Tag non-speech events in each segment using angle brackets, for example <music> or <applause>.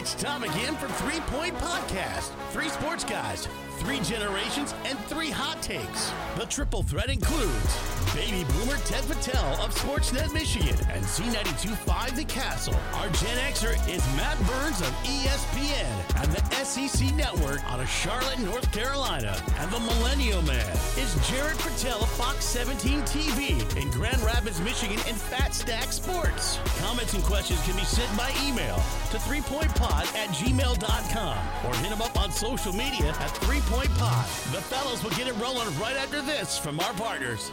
It's time again for Three Point Podcast. Three sports guys, three generations, and three hot takes. The triple threat includes baby boomer Ted Fattel of Sportsnet Michigan and Z92.5 The Castle. Our Gen Xer is Matt Burns of ESPN and the SEC Network out of Charlotte, North Carolina. And the Millennial Man is Jared Fattel of Fox 17 TV in Grand Rapids, Michigan and Fat Stack Sports. Comments and questions can be sent by email to threepointpod at gmail.com or hit them up on social media at Three Point Pod. The fellows will get it rolling right after this from our partners.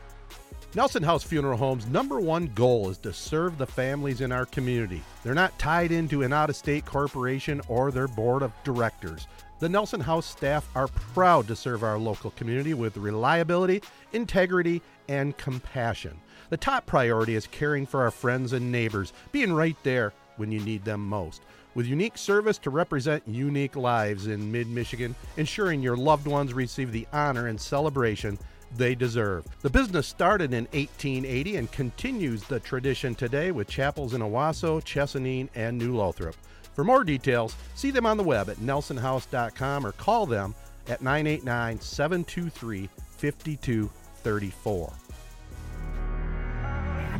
Nelson House Funeral Home's number one goal is to serve the families in our community. They're not tied into an out of state corporation or their board of directors. The Nelson House staff are proud to serve our local community with reliability, integrity, and compassion. The top priority is caring for our friends and neighbors, being right there when you need them most. With unique service to represent unique lives in mid Michigan, ensuring your loved ones receive the honor and celebration they deserve. The business started in 1880 and continues the tradition today with chapels in Owosso, Chesaning, and New Lothrop. For more details, see them on the web at nelsonhouse.com or call them at 989 723 5234.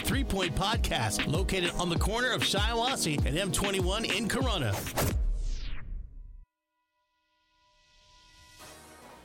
Three Point Podcast, located on the corner of Shiawassee and M21 in Corunna.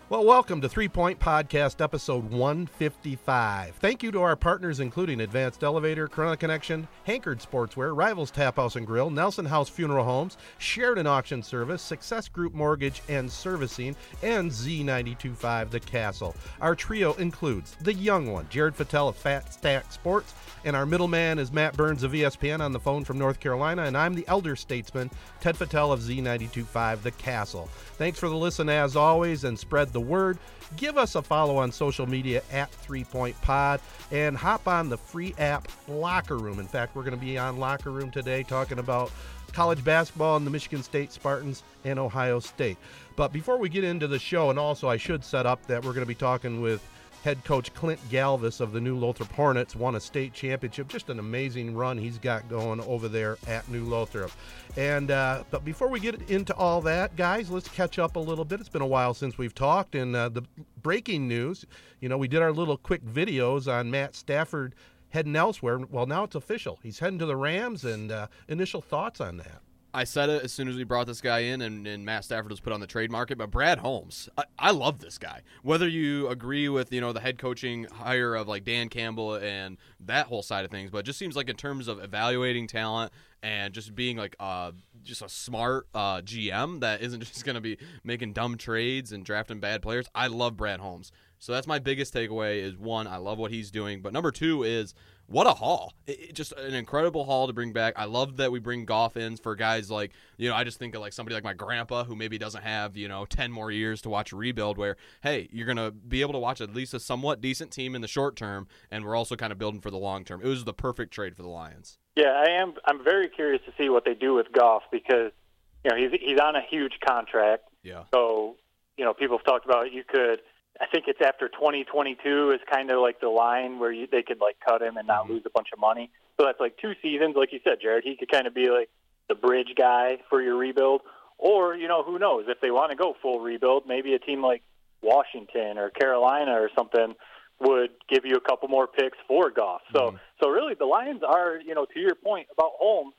Well, welcome to Three Point Podcast, episode 155. Thank you to our partners, including Advanced Elevator, Corunna Connection, Hankard Sportswear, Rivals Tap House and Grill, Nelson House Funeral Homes, Sheridan Auction Service, Success Group Mortgage and Servicing, and Z925 The Castle. Our trio includes the young one, Jared Fattel of Fat Stack Sports, and our middleman is Matt Burns of ESPN on the phone from North Carolina, and I'm the elder statesman, Ted Fattel of Z925 The Castle. Thanks for the listen as always, and spread the word. Give us a follow on social media at Three Point Pod, and hop on the free app Locker Room. In fact, we're going to be on Locker Room today talking about college basketball and the Michigan State Spartans and Ohio State. But before we get into the show, and also I should set up that we're going to be talking with head coach Clint Galvis of the New Lothrop Hornets won a state championship. Just an amazing run he's got going over there at New Lothrop. And uh, but before we get into all that, guys, let's catch up a little bit. It's been a while since we've talked, and uh, the breaking news. You know, we did our little quick videos on Matt Stafford heading elsewhere. Well, now it's official. He's heading to the Rams, and uh, initial thoughts on that. I said it as soon as we brought this guy in and, and Matt Stafford was put on the trade market. But Brad Holmes, I, I, love this guy. Whether you agree with you know the head coaching hire of like Dan Campbell and that whole side of things, but just seems like in terms of evaluating talent and just being like uh, just a smart uh, GM that isn't <laughs> just going to be making dumb trades and drafting bad players. I love Brad Holmes. So that's my biggest takeaway is one, I love what he's doing, but number two is what a haul! It, it, just an incredible haul to bring back. I love that we bring Goff in for guys like you know. I just think of like somebody like my grandpa who maybe doesn't have you know ten more years to watch a rebuild. Where hey, you're gonna be able to watch at least a somewhat decent team in the short term, and we're also kind of building for the long term. It was the perfect trade for the Lions. Yeah, I am. I'm very curious to see what they do with Goff because you know he's he's on a huge contract. Yeah. So you know people have talked about you could I think it's after 2022 is kind of like the line where you, they could like cut him and not mm-hmm. lose a bunch of money. So that's like two seasons, like you said, Jared. He could kind of be like the bridge guy for your rebuild, or you know who knows if they want to go full rebuild, maybe a team like Washington or Carolina or something would give you a couple more picks for Goff. So mm-hmm. so really the Lions are you know to your point about Holmes.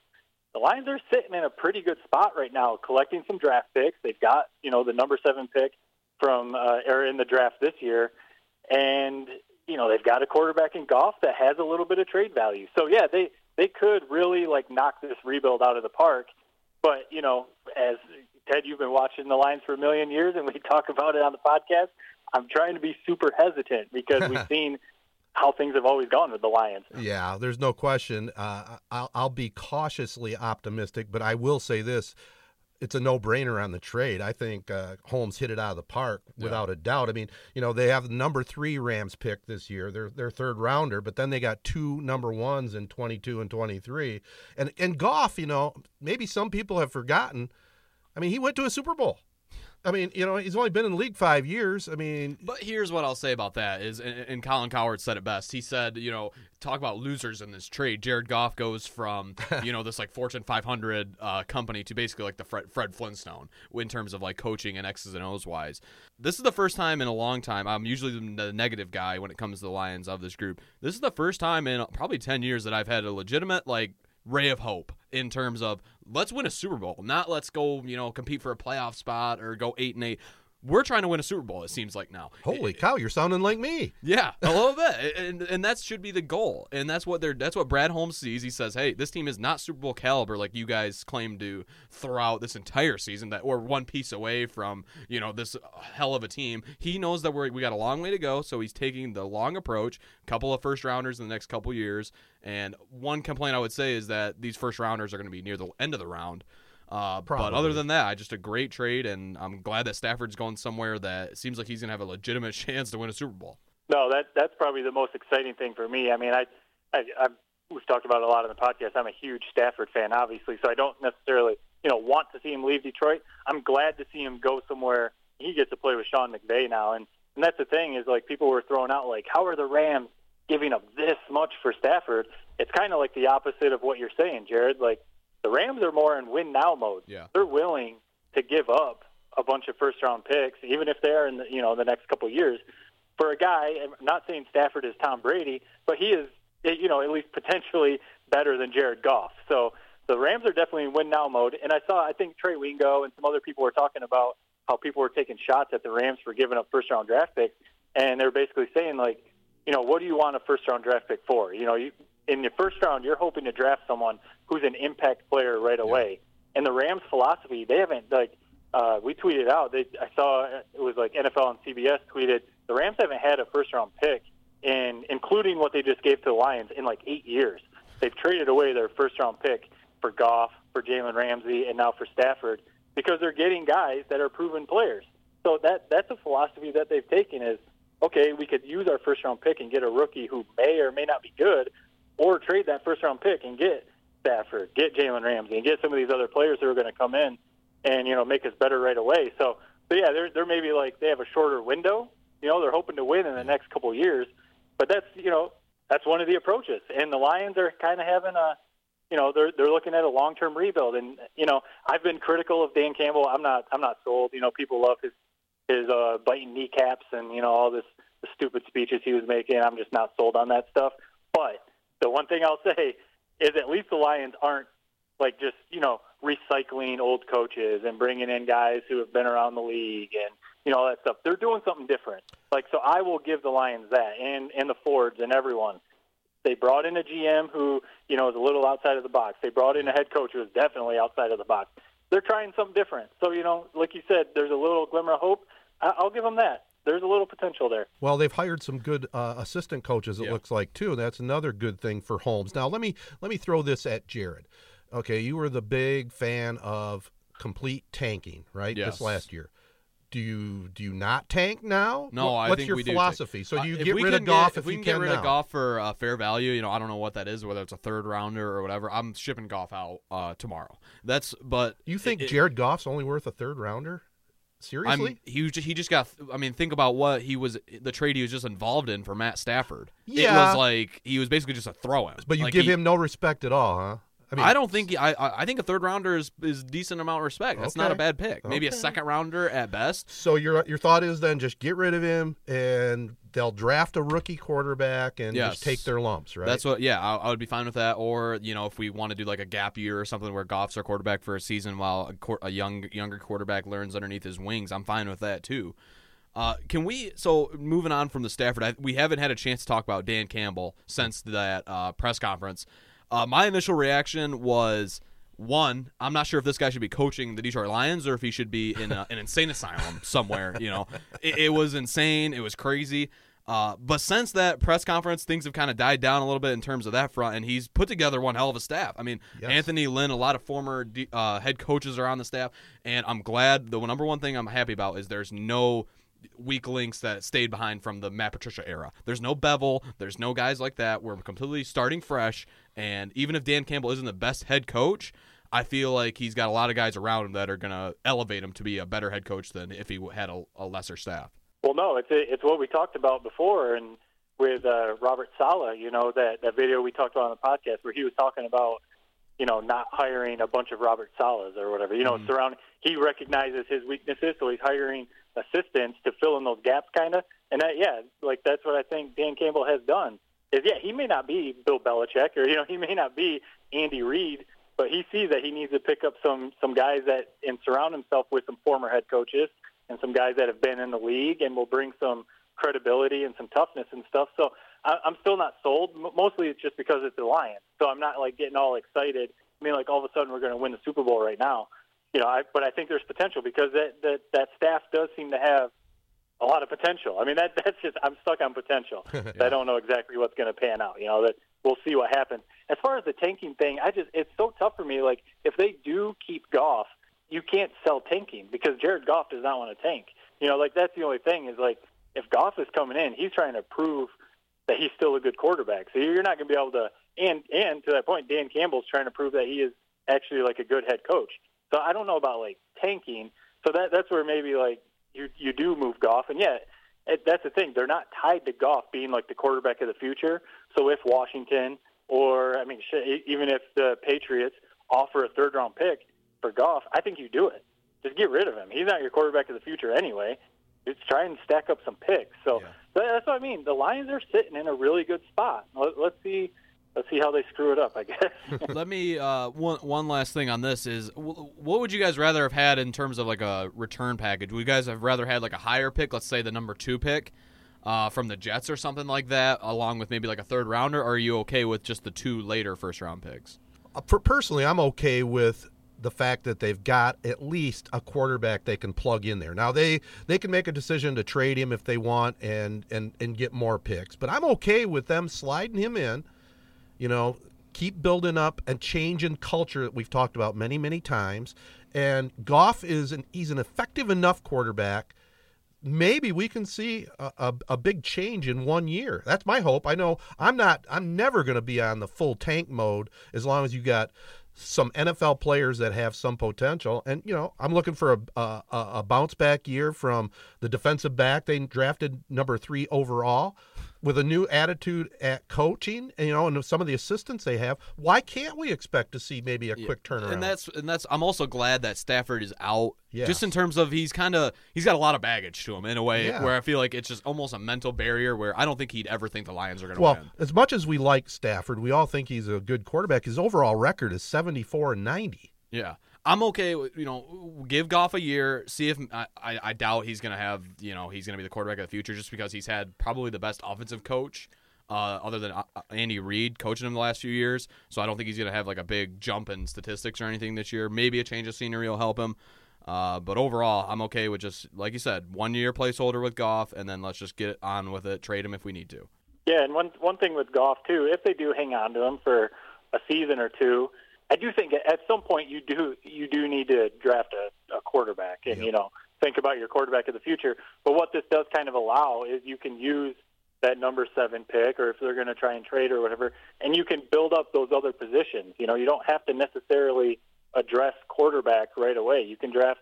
The Lions are sitting in a pretty good spot right now, collecting some draft picks. They've got, you know, the number seven pick from uh, or in the draft this year, and you know they've got a quarterback in Goff that has a little bit of trade value. So yeah, they they could really like knock this rebuild out of the park. But you know, as Ted, you've been watching the Lions for a million years, and we <laughs> talk about it on the podcast. I'm trying to be super hesitant because we've <laughs> seen how things have always gone with the Lions. Yeah, there's no question. Uh, I'll, I'll be cautiously optimistic, but I will say this. It's a no-brainer on the trade. I think uh, Holmes hit it out of the park without a doubt. I mean, you know, they have the number three Rams pick this year. They're their third rounder, but then they got two number ones in 22 and 23. And and Goff, you know, maybe some people have forgotten. I mean, he went to a Super Bowl. I mean, you know, he's only been in the league five years. I mean, But here's what I'll say about that is, and, and Colin Cowherd said it best. He said, you know, talk about losers in this trade. Jared Goff goes from, <laughs> you know, this like Fortune 500 uh, company to basically like the Fred, Fred Flintstone in terms of like coaching and X's and O's wise. This is the first time in a long time. I'm usually the negative guy when it comes to the Lions of this group. This is the first time in probably 10 years that I've had a legitimate like ray of hope in terms of let's win a Super Bowl, not let's go, you know, compete for a playoff spot or go 8 and 8. We're trying to win a Super Bowl it seems like now. holy cow, you're sounding like me. Yeah, a little <laughs> bit, and and that should be the goal, and that's what they're that's what Brad Holmes sees. He says, "Hey, this team is not Super Bowl caliber like you guys claim to throughout this entire season. That we're one piece away from you know this hell of a team. He knows that we're we got a long way to go, so he's taking the long approach. Couple of first rounders in the next couple years, and one complaint I would say is that these first rounders are going to be near the end of the round." Uh, but other than that, just a great trade, and I'm glad that Stafford's going somewhere that seems like he's going to have a legitimate <laughs> chance to win a Super Bowl. No, that that's probably the most exciting thing for me. I mean, I, I, I we've talked about it a lot in the podcast. I'm a huge Stafford fan, obviously, so I don't necessarily, you know, want to see him leave Detroit. I'm glad to see him go somewhere. He gets to play with Sean McVay now, and and that's the thing is like people were throwing out like, how are the Rams giving up this much for Stafford? It's kind of like the opposite of what you're saying, Jared. Like the Rams are more in win now mode. Yeah. They're willing to give up a bunch of first round picks, even if they are in the you know the next couple of years, for a guy. I'm not saying Stafford is Tom Brady, but he is you know at least potentially better than Jared Goff. So the Rams are definitely in win now mode. And I saw I think Trey Wingo and some other people were talking about how people were taking shots at the Rams for giving up first round draft picks, and they're basically saying like, you know, what do you want a first round draft pick for? You know, you, in the first round, you're hoping to draft someone who's an impact player right away. And the Rams' philosophy, they haven't like uh, we tweeted out. They I saw it was like NFL and CBS tweeted the Rams haven't had a first round pick in including what they just gave to the Lions in like eight years. They've traded away their first round pick for Goff, for Jalen Ramsey, and now for Stafford because they're getting guys that are proven players. So that that's a philosophy that they've taken is okay, we could use our first round pick and get a rookie who may or may not be good, or trade that first round pick and get Stafford, get Jalen Ramsey, and get some of these other players who are going to come in and you know make us better right away. So, so yeah, they're they're maybe like they have a shorter window. You know, they're hoping to win in the next couple of years, but that's you know that's one of the approaches. And the Lions are kind of having a you know they're they're looking at a long term rebuild. And you know I've been critical of Dan Campbell. I'm not I'm not sold. You know people love his his uh, biting kneecaps and you know all this the stupid speeches he was making. I'm just not sold on that stuff. But the one thing I'll say is at least the Lions aren't like just you know recycling old coaches and bringing in guys who have been around the league and you know all that stuff. They're doing something different. Like so, I will give the Lions that and and the Fords and everyone. They brought in a GM who you know is a little outside of the box. They brought in a head coach who is definitely outside of the box. They're trying something different. So you know, like you said, there's a little glimmer of hope. I'll give them that. There's a little potential there. Well, they've hired some good uh, assistant coaches. It Yeah. looks like too. That's another good thing for Holmes. Now let me let me throw this at Jared. Okay, you were the big fan of complete tanking, right? Yes. This last year. Do you do you not tank now? No, What- I what's think your we do tank. philosophy? So Uh, do you if get rid can of Goff get, if, we you can can get rid now? of Goff for uh, fair value. You know, I don't know what that is, whether it's a third rounder or whatever. I'm shipping Goff out uh, tomorrow. That's but You think it- Jared Goff's only worth a third rounder? Seriously? I'm, he was ju- he just got. I mean, think about what he was the trade he was just involved in for Matt Stafford. it Yeah. was like he was basically just a throw but you like give he- him no respect at all, huh? I I don't think I I think a third rounder is is decent amount of respect. That's not a bad pick. Maybe a second rounder at best. So your your thought is then just get rid of him and they'll draft a rookie quarterback and Yes. just take their lumps, right? That's what. Yeah, I, I would be fine with that. Or you know, if we want to do like a gap year or something where Goff's our quarterback for a season while a, a young younger quarterback learns underneath his wings, I'm fine with that too. Uh, can we? So moving on from the Stafford, I, we haven't had a chance to talk about Dan Campbell since that uh, press conference. Uh, my initial reaction was one, I'm not sure if this guy should be coaching the Detroit Lions or if he should be in a, an insane asylum somewhere. You know, <laughs> it, it was insane. It was crazy. Uh, but since that press conference, things have kind of died down a little bit in terms of that front, and he's put together one hell of a staff. I mean, Yes. Anthony Lynn, a lot of former uh, head coaches are on the staff, and I'm glad. The number one thing I'm happy about is there's no weak links that stayed behind from the Matt Patricia era. There's no Bevell, there's no guys like that. We're completely starting fresh, and even if Dan Campbell isn't the best head coach, I feel like he's got a lot of guys around him that are going to elevate him to be a better head coach than if he had a, a lesser staff. Well, no, it's it's what we talked about before, and with uh, Robert Saleh, you know that that video we talked about on the podcast where he was talking about, you know, not hiring a bunch of Robert Salehs or whatever. You know, surround. He recognizes his weaknesses, so he's hiring assistants to fill in those gaps, kind of. And that, yeah, like that's what I think Dan Campbell has done. Is yeah, he may not be Bill Belichick, or you know, <laughs> he may not be Andy Reid, but he sees that he needs to pick up some some guys that and surround himself with some former head coaches and some guys that have been in the league and will bring some credibility and some toughness and stuff. So I, I'm still not sold. Mostly it's just because it's the Lions. So I'm not like getting all excited. I mean, like all of a sudden we're going to win the Super Bowl right now. You know, I, but I think there's potential because that, that that staff does seem to have a lot of potential. I mean, that <laughs> that's just I'm stuck on potential. <laughs> I don't know exactly what's going to pan out. You know, that we'll see what happens. As far as the tanking thing, I just it's so tough for me. Like if they do keep Goff, you can't sell tanking because Jared Goff does not want to tank. You know, like that's the only thing is like if Goff is coming in, he's trying to prove that he's still a good quarterback. So you're not going to be able to. And and to that point, Dan Campbell's trying to prove that he is actually like a good head coach. So I don't know about like tanking. So that that's where maybe like you you do move Goff, and yeah, it, that's the thing. They're not tied to Goff being like the quarterback of the future. So if Washington or I mean, shit, even if the Patriots offer a third round pick for Goff, I think you do it. Just get rid of him. He's not your quarterback of the future anyway. Just try and stack up some picks. So that- that's what I mean. The Lions are sitting in a really good spot. Let, let's see. Let's see how they screw it up. I guess. <laughs> Let me uh, one one last thing on this is wh- what would you guys rather have had in terms of like a return package? Would you guys have rather had like a higher pick, let's say the number two pick uh, from the Jets or something like that, along with maybe like a third rounder? Or are you okay with just the two later first round picks? Uh, For personally, I'm okay with the fact that they've got at least a quarterback they can plug in there. Now they they can make a decision to trade him if they want and and and get more picks, but I'm okay with them sliding him in. You know, keep building up and changing culture that we've talked about many many times. And Goff is an he's an effective enough quarterback maybe we can see a, a, a big change in one year. That's my hope. I know I'm not. I'm never going to be on the full tank mode as long as you got some NFL players that have some potential. And you know, I'm looking for a a, a bounce back year from the defensive back they drafted number three overall. With a new attitude at coaching, and, you know, and some of the assistants they have, why can't we expect to see maybe a quick turnaround? And that's and that's I'm also glad that Stafford is out. Yes. Just in terms of he's kind of he's got a lot of baggage to him in a way Yeah. where I feel like it's just almost a mental barrier where I don't think he'd ever think the Lions are going to Well, win. as much as we like Stafford, we all think he's a good quarterback. His overall record is 74 and 90. Yeah, I'm okay. with You know, give Goff a year. See if I, I, doubt he's gonna have. You know, he's gonna be the quarterback of the future just because he's had probably the best offensive coach. Uh, other than uh, Andy Reid coaching him the last few years, so I don't think he's going to have like a big jump in statistics or anything this year. Maybe a change of scenery will help him, uh, but overall, I'm okay with just like you said, one year placeholder with Goff, and then let's just get on with it. Trade him if we need to. Yeah, and one one thing with Goff too, if they do hang on to him for a season or two, I do think at some point you do you do need to draft a, a quarterback and you know think about your quarterback of the future. But what this does kind of allow is you can use that number seven pick, or if they're going to try and trade or whatever, and you can build up those other positions. You know, you don't have to necessarily address quarterback right away. You can draft.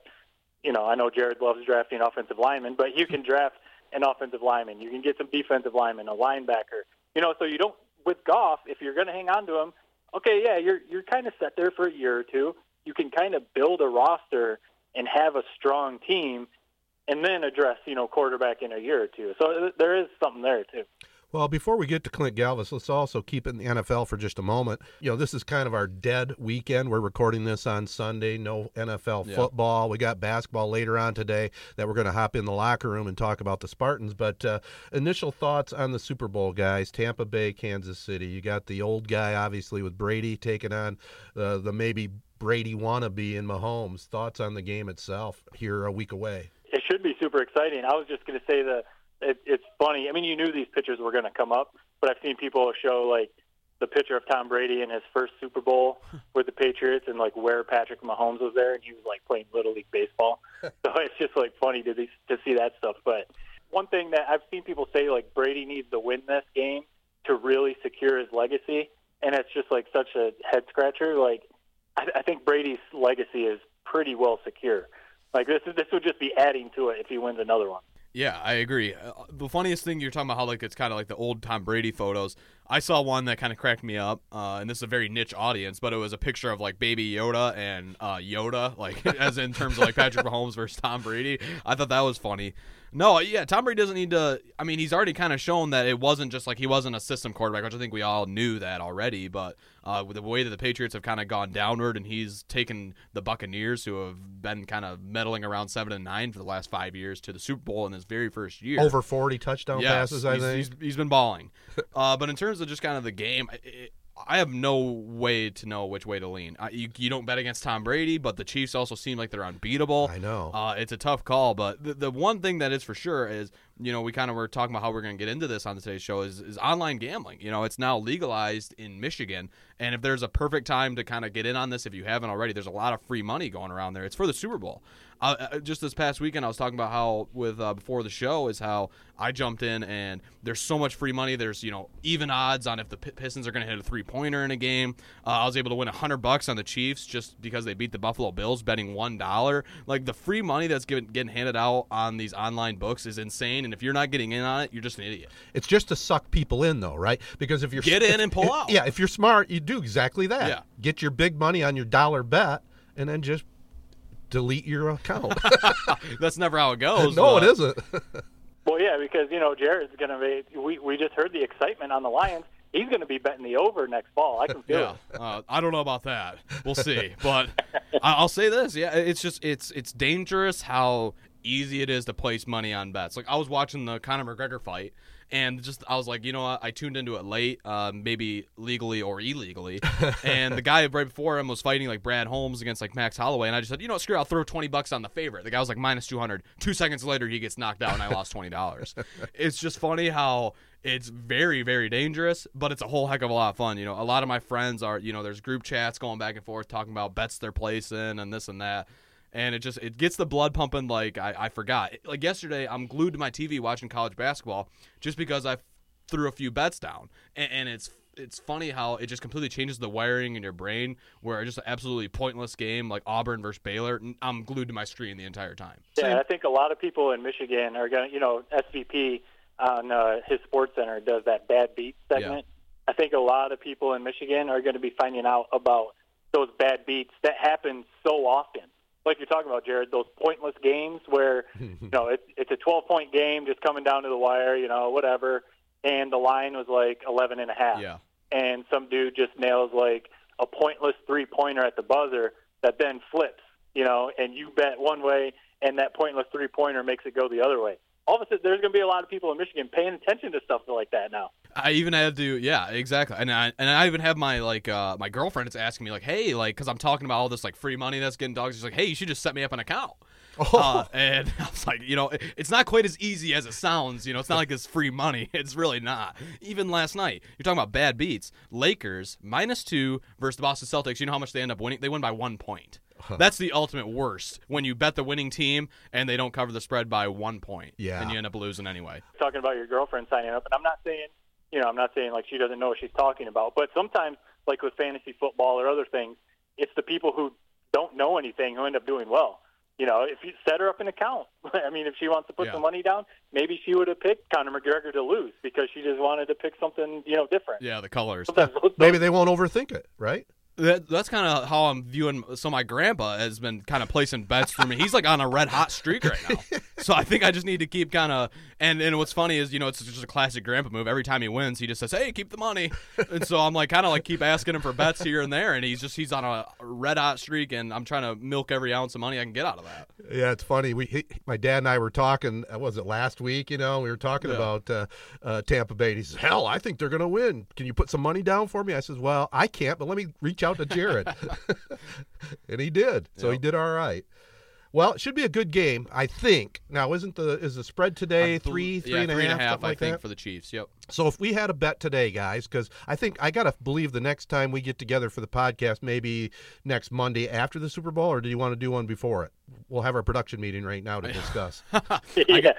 You know, I know Jared loves drafting offensive linemen, but you can draft an offensive lineman. You can get some defensive linemen, a linebacker. You know, so you don't with Goff. If you're going to hang on to him, okay, yeah, you're you're kind of set there for a year or two. You can kind of build a roster and have a strong team, and then address you know quarterback in a year or two. So th- there is something there too. Well, before we get to Clint Galvis, let's also keep it in the NFL for just a moment. You know, this is kind of our dead weekend. We're recording this on Sunday. No NFL Yeah. football. We got basketball later on today that we're going to hop in the locker room and talk about the Spartans. But uh, initial thoughts on the Super Bowl, guys. Tampa Bay, Kansas City. You got the old guy, obviously, with Brady taking on uh, the maybe Brady wannabe in Mahomes. Thoughts on the game itself here a week away? It should be super exciting. I was just going to say that it, it's funny. I mean, you knew these pictures were going to come up, but I've seen people show like the picture of Tom Brady in his first Super Bowl <laughs> with the Patriots and like where Patrick Mahomes was there, and he was like playing little league baseball. <laughs> so it's just like funny to to see that stuff. But one thing that I've seen people say like Brady needs to win this game to really secure his legacy, and it's just like such a head scratcher. Like I, I think Brady's legacy is pretty well secure. Like this is this would just be adding to it if he wins another one. Yeah, I agree. Uh, the funniest thing you're talking about how like it's kind of like the old Tom Brady photos. I saw one that kind of cracked me up, uh, and this is a very niche audience, but it was a picture of like Baby Yoda and uh, Yoda, like <laughs> as in terms of like Patrick Mahomes versus Tom Brady. I thought that was funny. No, yeah, Tom Brady doesn't need to. I mean, he's already kind of shown that it wasn't just like he wasn't a system quarterback, which I think we all knew that already. But uh, with the way that the Patriots have kind of gone downward, and he's taken the Buccaneers, who have been kind of meddling around seven and nine for the last five years, to the Super Bowl in his very first year. Over 40 touchdown Yes, passes, I he's, think. he's, he's been balling. uh, but in terms of just kind of the game, it, I have no way to know which way to lean. I, you, you don't bet against Tom Brady, but the Chiefs also seem like they're unbeatable. I know. Uh, it's a tough call, but the, the one thing that is for sure is, you know, we kind of were talking about how we're going to get into this on today's show is, is online gambling. You know, it's now legalized in Michigan. And if there's a perfect time to kind of get in on this, if you haven't already, there's a lot of free money going around there. It's for the Super Bowl. Uh, just this past weekend, I was talking about how with uh, before the show is how I jumped in and there's so much free money. There's you know even odds on if the Pistons are going to hit a three pointer in a game. Uh, I was able to win a hundred bucks on the Chiefs just because they beat the Buffalo Bills, betting one dollar. Like the free money that's given, getting handed out on these online books is insane. And if you're not getting in on it, you're just an idiot. It's just to suck people in, though, right? Because if you're Get in and pull if- out. yeah, if you're smart, you do exactly that. Yeah. Get your big money on your dollar bet, and then just delete your account. <laughs> <laughs> That's never how it goes. no, it but- isn't. <laughs> Well, yeah, because you know Jared's going to be. We we just heard the excitement on the Lions. He's going to be betting the over next fall. I can feel Yeah, it. uh, I don't know about that. We'll see, but I- I'll say this: yeah, it's just it's it's dangerous how easy it is to place money on bets. Like I was watching the Conor McGregor fight, and just I was like, you know what? I tuned into it late, uh, maybe legally or illegally, <laughs> and the guy right before him was fighting like Brad Holmes against like Max Holloway, and I just said, you know, what, screw, it, I'll throw twenty bucks on the favorite. The guy was like minus two hundred. Two seconds later, he gets knocked out, and I lost twenty dollars. <laughs> it's just funny how it's very very dangerous but it's a whole heck of a lot of fun you know a lot of my friends are you know there's group chats going back and forth talking about bets they're placing and this and that and it just it gets the blood pumping like i, I forgot like yesterday i'm glued to my tv watching college basketball just because i threw a few bets down and, and it's it's funny how it just completely changes the wiring in your brain where just an absolutely pointless game like auburn versus baylor i'm glued to my screen the entire time Yeah, I think a lot of people in Michigan are going to, you know, SVP on uh, his Sports Center does that bad beat segment. Yeah. I think a lot of people in Michigan are going to be finding out about those bad beats that happen so often. Like you're talking about, Jared, those pointless games where, <laughs> you know, it's, it's a 12 point game just coming down to the wire, you know, whatever. And the line was like 11 and a half. yeah and some dude just nails like a pointless three pointer at the buzzer that then flips, you know, and you bet one way and that pointless three pointer makes it go the other way. All of a sudden, there's going to be a lot of people in Michigan paying attention to stuff like that now. I even had to, yeah, exactly, and I and I even have my like uh, my girlfriend is asking me like, hey, like, because I'm talking about all this like free money that's getting dogs. She's like, hey, you should just set me up an account. Uh, and <laughs> I was like, you know, it- it's not quite as easy as it sounds. You know, it's not like it's free money. <laughs> It's really not. Even last night, you're talking about bad beats. Lakers minus two versus the Boston Celtics. You know how much they end up winning? They win by one point. That's the ultimate worst when you bet the winning team and they don't cover the spread by one point. Yeah. and you end up losing anyway. Talking about your girlfriend signing up, and I'm not saying, you know, I'm not saying like she doesn't know what she's talking about, but sometimes, like with fantasy football or other things, it's the people who don't know anything who end up doing well. You know, if you set her up an account, <laughs> I mean, if she wants to put Yeah. some money down, maybe she would have picked Conor McGregor to lose because she just wanted to pick something, you know, different. Yeah, the colors. <laughs> Maybe they won't overthink it, right? That, that's kind of how I'm viewing. So my grandpa has been kind of placing bets for me. He's like on a red hot streak right now. <laughs> so I think I just need to keep kind of and and what's funny is you know it's just a classic grandpa move. Every time he wins, he just says, "Hey, keep the money," and so I'm like kind of like keep asking him for bets here and there, and he's just he's on a red hot streak, and I'm trying to milk every ounce of money I can get out of that. Yeah, it's funny. We, he, my dad and I were talking. uh, Was it last week? You know, we were talking Yeah. about uh, uh, Tampa Bay. And he says, "Hell, I think they're going to win. Can you put some money down for me?" I says, "Well, I can't, but let me reach out to Jared." <laughs> and he did. So he did all right. Well, it should be a good game, I think. Now, isn't the is the spread today I bel- three, yeah, and a three half, and a half, something I like think, that? for the Chiefs. Yep. So if we had a bet today, guys, because I think I got to believe the next time we get together for the podcast, maybe next Monday after the Super Bowl, or do you want to do one before it? We'll have our production meeting right now to discuss. <laughs> yeah,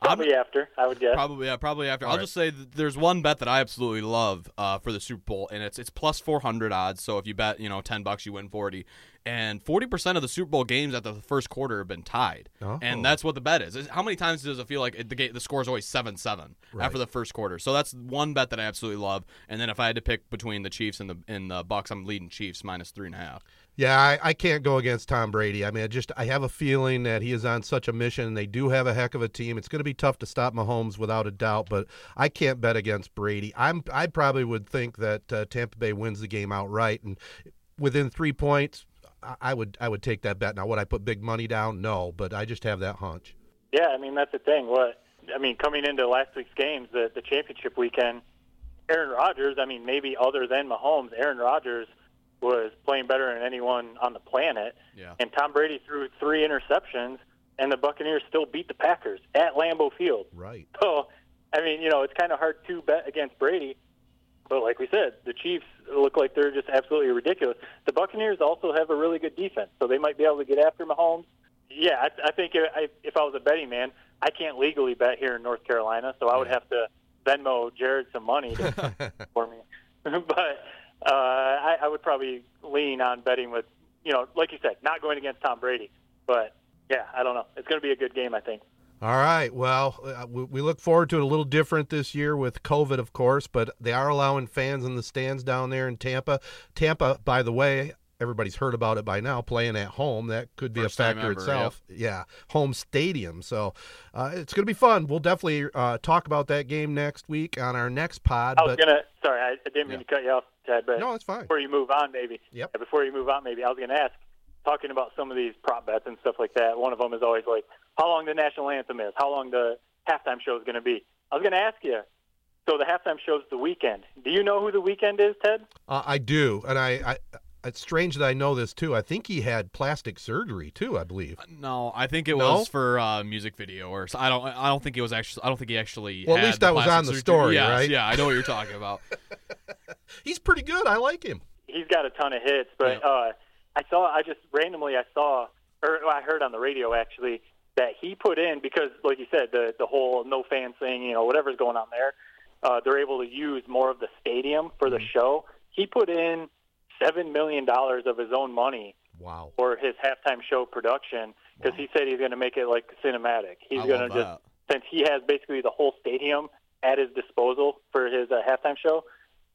probably after I would guess. Probably, yeah, probably after. All I'll right. just say that there's one bet that I absolutely love uh, for the Super Bowl, and it's it's plus 400 odds. So if you bet, you know, 10 bucks, you win 40. And 40% of the Super Bowl games at the first quarter have been tied, Oh. and that's what the bet is. How many times does it feel like it, the the score is always seven seven Right. after the first quarter? So that's one bet that I absolutely love. And then if I had to pick between the Chiefs and the and the Bucks, I'm leading Chiefs minus three and a half. Yeah, I, I can't go against Tom Brady. I mean, I just I have a feeling that he is on such a mission. and They do have a heck of a team. It's going to be tough to stop Mahomes without a doubt, but I can't bet against Brady. I'm I probably would think that uh, Tampa Bay wins the game outright, and within three points. I- I would I would take that bet. Now, would I put big money down? No, but I just have that hunch. Yeah, I mean that's the thing. What I mean, coming into last week's games, the the championship weekend, Aaron Rodgers. I mean, maybe other than Mahomes, Aaron Rodgers was playing better than anyone on the planet. Yeah. And Tom Brady threw three interceptions, and the Buccaneers still beat the Packers at Lambeau Field. Right. So, I mean, you know, it's kind of hard to bet against Brady. But like we said, the Chiefs look like they're just absolutely ridiculous. The Buccaneers also have a really good defense, so they might be able to get after Mahomes. Yeah, I, I think if I, if I was a betting man, I can't legally bet here in North Carolina, so I would have to Venmo Jared some money to, <laughs> for me. <laughs> but uh, I, I would probably lean on betting with, you know, like you said, not going against Tom Brady. But yeah, I don't know. It's going to be a good game, I think. All right. Well, uh, we we look forward to it a little different this year with COVID, of course, but they are allowing fans in the stands down there in Tampa. Tampa, by the way, everybody's heard about it by now, playing at home. That could be First a factor ever, itself. Yeah, home stadium. So uh, it's going to be fun. We'll definitely uh, talk about that game next week on our next pod. I was but gonna. Sorry, I, I didn't mean to cut you off, Ted. But no, it's fine. before you move on, maybe. Yep. Yeah, Before you move on, maybe I was gonna ask, talking about some of these prop bets and stuff like that. One of them is always like, how long the national anthem is, how long the halftime show is gonna be. I was gonna ask you. So the halftime show is the Weeknd. Do you know who the Weeknd is, Ted? Uh, I do, and I, I. It's strange that I know this too. I think he had plastic surgery too. I believe. No, I think it No? was for uh, music video or so- I don't. I don't think it was actually. I don't think he actually. Well, at least that was on the surgery. story, Yes, right? Yeah, I know what you're talking about. <laughs> He's pretty good. I like him. He's got a ton of hits, but Yeah. uh, I saw. I just randomly I saw, or I heard on the radio actually that he put in because, like you said, the the whole no fans thing, you know, whatever's going on there, uh, they're able to use more of the stadium for the Mm-hmm. show. He put in seven million dollars of his own money Wow. for his halftime show production because he said he's going to make it like cinematic. He's going to just that. since he has basically the whole stadium at his disposal for his uh, halftime show,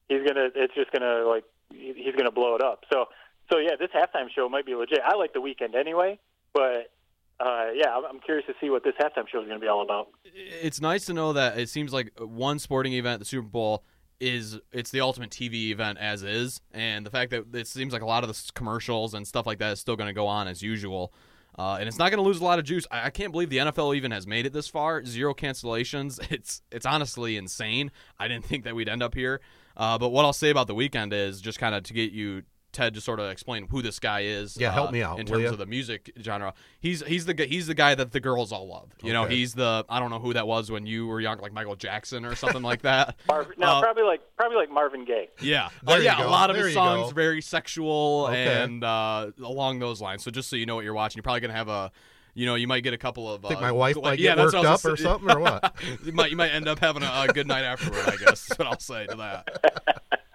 he's gonna. It's just gonna like he's gonna blow it up. So so yeah, this halftime show might be legit. I like the Weeknd anyway, but uh, yeah, I'm, I'm curious to see what this halftime show is gonna be all about. It's nice to know that it seems like one sporting event, the Super Bowl, is it's the ultimate TV event as is, and the fact that it seems like a lot of the commercials and stuff like that is still going to go on as usual. Uh, and it's not going to lose a lot of juice. I, I can't believe the NFL even has made it this far. Zero cancellations. <laughs> It's it's honestly insane. I didn't think that we'd end up here. Uh, but what I'll say about the Weeknd is just kind of to get you Ted to sort of explain who this guy is. Yeah, help uh, me out, in terms ya? of the music genre. He's he's the he's the guy that the girls all love. You know, he's the I don't know who that was when you were young, like Michael Jackson or something like that. <laughs> Marv, no, Uh, probably like probably like Marvin Gaye. Yeah, There Uh, you yeah. go. A lot of There his songs go. very sexual Okay. and uh, along those lines. So just so you know what you're watching, you're probably gonna have a. You know, you might get a couple of. Think uh, my wife gla- might yeah, get that's worked up was or something, or what? <laughs> you might you might end up having a, a good night afterward. I guess is what I'll say to that. <laughs>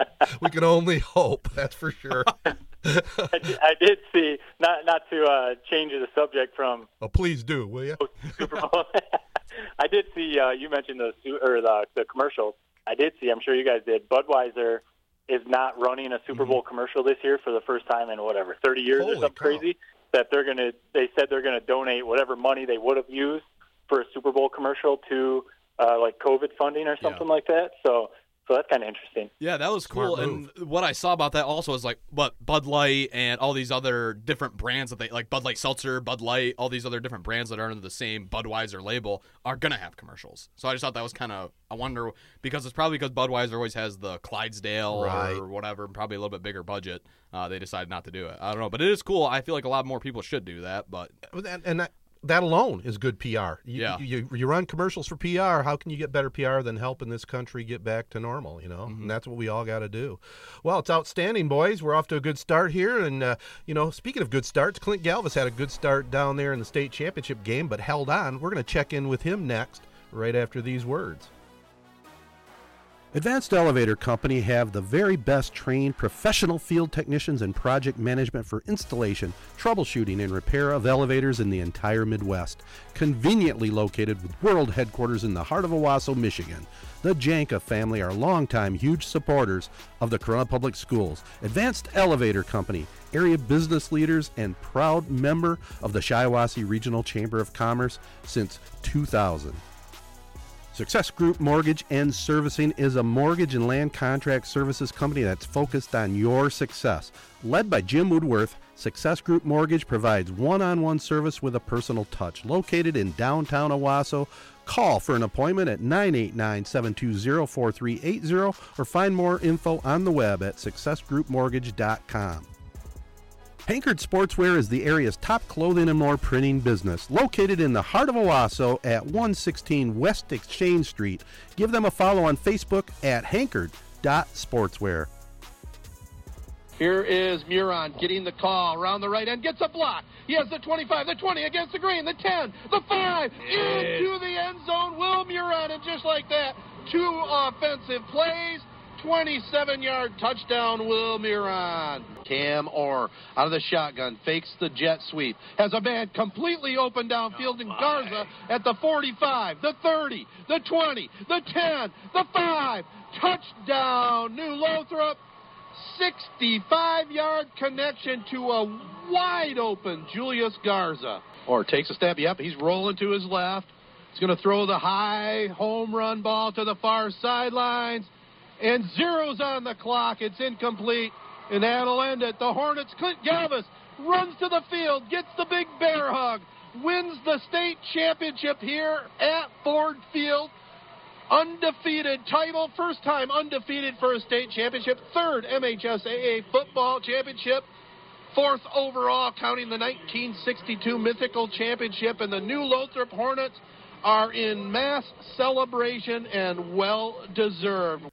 we can only hope. That's for sure. <laughs> I, did, I did see not not to uh, change the subject from Oh, please do, will you? Super Bowl. <laughs> I did see uh, you mentioned the su- or the the commercials. I did see. I'm sure you guys did. Budweiser is not running a Super Bowl commercial this year for the first time in whatever 30 years Mm-hmm. Holy or something cow. crazy. That they're gonna. They said they're gonna donate whatever money they would have used for a Super Bowl commercial to uh, like COVID funding or something like that. So so that's kind of interesting. Yeah, that was Smart cool. And what I saw about that also is like, what Bud Light and all these other different brands that they like Bud Light Seltzer, Bud Light, all these other different brands that are under the same Budweiser label are gonna have commercials. So I just thought that was kind of I wonder because it's probably because Budweiser always has the Clydesdale Right. or whatever, and probably a little bit bigger budget. Uh, they decided not to do it. I don't know, but it is cool. I feel like a lot more people should do that. But and, and that, that alone is good PR. You, Yeah. you, you run commercials for PR. How can you get better PR than helping this country get back to normal? You know, Mm-hmm. and that's what we all got to do. Well, it's outstanding, boys. We're off to a good start here, and uh, you know, speaking of good starts, Clint Galvis had a good start down there in the state championship game, but held on. We're going to check in with him next, right after these words. Advanced Elevator Company have the very best trained professional field technicians and project management for installation, troubleshooting, and repair of elevators in the entire Midwest. Conveniently located with world headquarters in the heart of Owosso, Michigan. The Janka family are longtime huge supporters of the Corunna Public Schools. Advanced Elevator Company, area business leaders, and proud member of the Shiawassee Regional Chamber of Commerce since 2000. Success Group Mortgage and Servicing is a mortgage and land contract services company that's focused on your success. Led by Jim Woodworth, Success Group Mortgage provides one on one service with a personal touch. Located in downtown Owosso, call for an appointment at 989 720 4380 or find more info on the web at successgroupmortgage.com. Hankard Sportswear is the area's top clothing and more printing business. Located in the heart of Owosso at 116 West Exchange Street. Give them a follow on Facebook at hankard.sportswear. Here is Muron getting the call around the right end, gets a block. He has the 25, the 20 against the green, the 10, the 5, into the end zone. Will Muron, and just like that, two offensive plays, 27 yard touchdown, Will Muron. Cam Orr out of the shotgun, fakes the jet sweep, has a man completely open downfield in Garza at the 45, the 30, the 20, the 10, the 5. Touchdown, New Lothrop. 65 yard connection to a wide open Julius Garza. Orr takes a step. Yep, he's rolling to his left. He's going to throw the high home run ball to the far sidelines. And zeros on the clock. It's incomplete. And that'll end it. The Hornets, Clint Galvis runs to the field, gets the big bear hug, wins the state championship here at Ford Field undefeated title, first time undefeated for a state championship, third MHSAA football championship, fourth overall, counting the 1962 mythical championship, and the new Lothrop Hornets are in mass celebration and well deserved.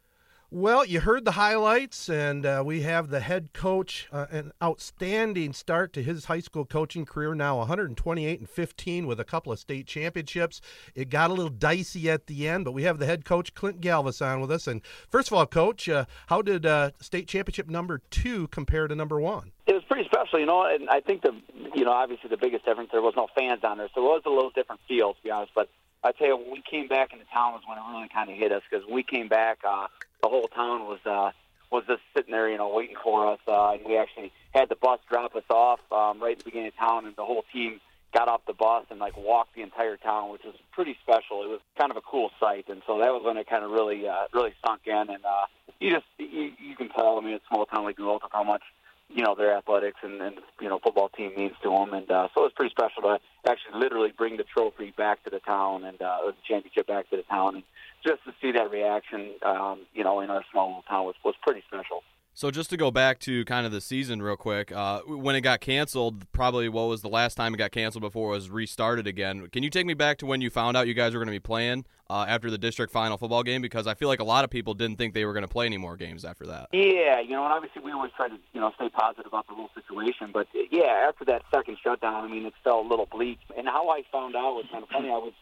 Well, you heard the highlights, and uh, we have the head coach, uh, an outstanding start to his high school coaching career. Now 128 and 15 with a couple of state championships. It got a little dicey at the end, but we have the head coach Clint Galvis on with us. And first of all, coach, uh, how did uh, state championship number two compare to number one? It was pretty special, you know, and I think the, you know, obviously the biggest difference there was no fans on there, so it was a little different feel, to be honest. But I tell you, when we came back into town was when it really kind of hit us because we came back, uh, the whole town was uh, was just sitting there, you know, waiting for us, uh, and we actually had the bus drop us off um, right at the beginning of town, and the whole team got off the bus and like walked the entire town, which was pretty special. It was kind of a cool sight, and so that was when it kind of really uh, really sunk in, and uh, you just you, you can tell. I mean, it's a small town like New Lothrop, how much you know their athletics and, and you know football team means to them, and uh, so it was pretty special to actually literally bring the trophy back to the town and uh, the championship back to the town, and just to see that reaction, um, you know, in our small little town was was pretty special. So just to go back to kind of the season real quick, uh, when it got canceled, probably what was the last time it got canceled before it was restarted again. Can you take me back to when you found out you guys were going to be playing uh, after the district final football game? Because I feel like a lot of people didn't think they were going to play any more games after that. Yeah, you know, and obviously we always try to, you know, stay positive about the whole situation. But uh, yeah, after that second shutdown, I mean, it felt a little bleak. And how I found out was kind of funny. I was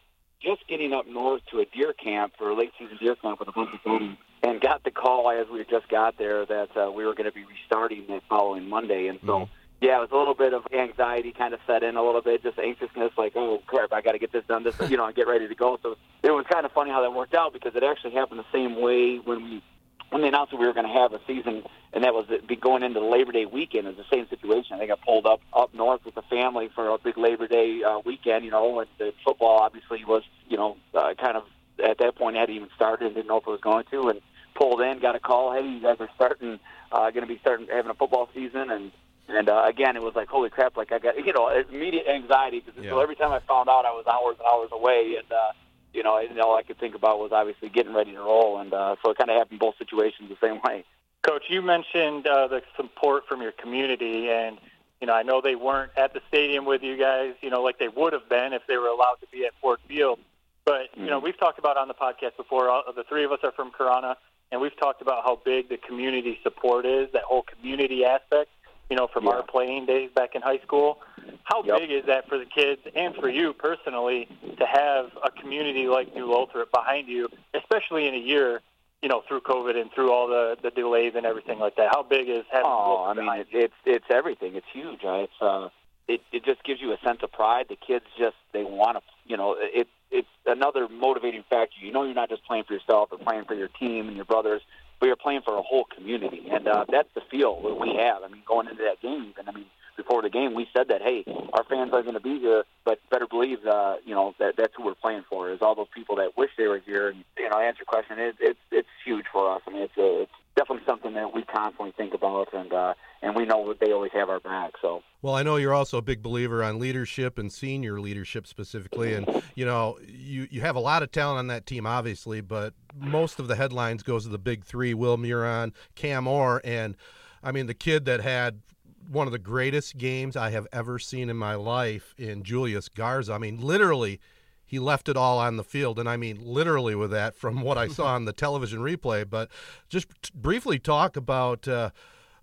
just getting up north to a deer camp for a late season deer camp with a bunch of buddies, and got the call as we just got there that uh, we were going to be restarting that following Monday. And so, yeah, it was a little bit of anxiety kind of set in a little bit, just anxiousness, like, oh crap, I got to get this done, this, you know, and get ready to go. So it was kind of funny how that worked out because it actually happened the same way when we when they announced that we were going to have a season, and that was be going into the Labor Day weekend, it was the same situation. I got pulled up up north with the family for a big Labor Day uh, weekend, you know, and the football obviously was, you know, uh, kind of at that point hadn't even started and didn't know if it was going to, and pulled in, got a call, hey, you guys are starting, uh, going to be starting having a football season, and and uh, again, it was like, holy crap! Like I got, you know, immediate anxiety because Yeah. so every time I found out, I was hours and hours away, and uh, you know, and all I could think about was obviously getting ready to roll, and uh, so it kind of happened both situations the same way. Coach, you mentioned uh, the support from your community, and you know I know they weren't at the stadium with you guys, you know, like they would have been if they were allowed to be at Ford Field. But you know, we've talked about on the podcast before. All, the three of us are from Corunna, and we've talked about how big the community support is. That whole community aspect, you know, from Yeah. our playing days back in high school. How Yep. big is that for the kids and for you personally to have a community like New Lothrop behind you, especially in a year, you know, through COVID and through all the the delays and everything like that? How big is having? Oh, I mean, it, it's it's everything. It's huge. It's uh, it it just gives you a sense of pride. The kids just they want to, you know, it it's another motivating factor. You know, you're not just playing for yourself or playing for your team and your brothers, but you're playing for a whole community, and uh, that's the feel that we have. I mean, going into that game, and I mean, before the game, we said that, hey, our fans are going to be here, but better believe, uh, you know, that that's who we're playing for. Is all those people that wish they were here. And you know, answer question, it, it's it's huge for us. I mean, it's a, it's definitely something that we constantly think about, and uh, and we know that they always have our back. So. Well, I know you're also a big believer on leadership and senior leadership specifically, and you know you you have a lot of talent on that team, obviously, but most of the headlines goes to the big three: Will Muron, Cam Moore, and I mean the kid that had one of the greatest games I have ever seen in my life in Julius Garza. I mean, literally. He left it all on the field, and I mean literally with that from what I saw on the television replay. But just t- briefly talk about uh,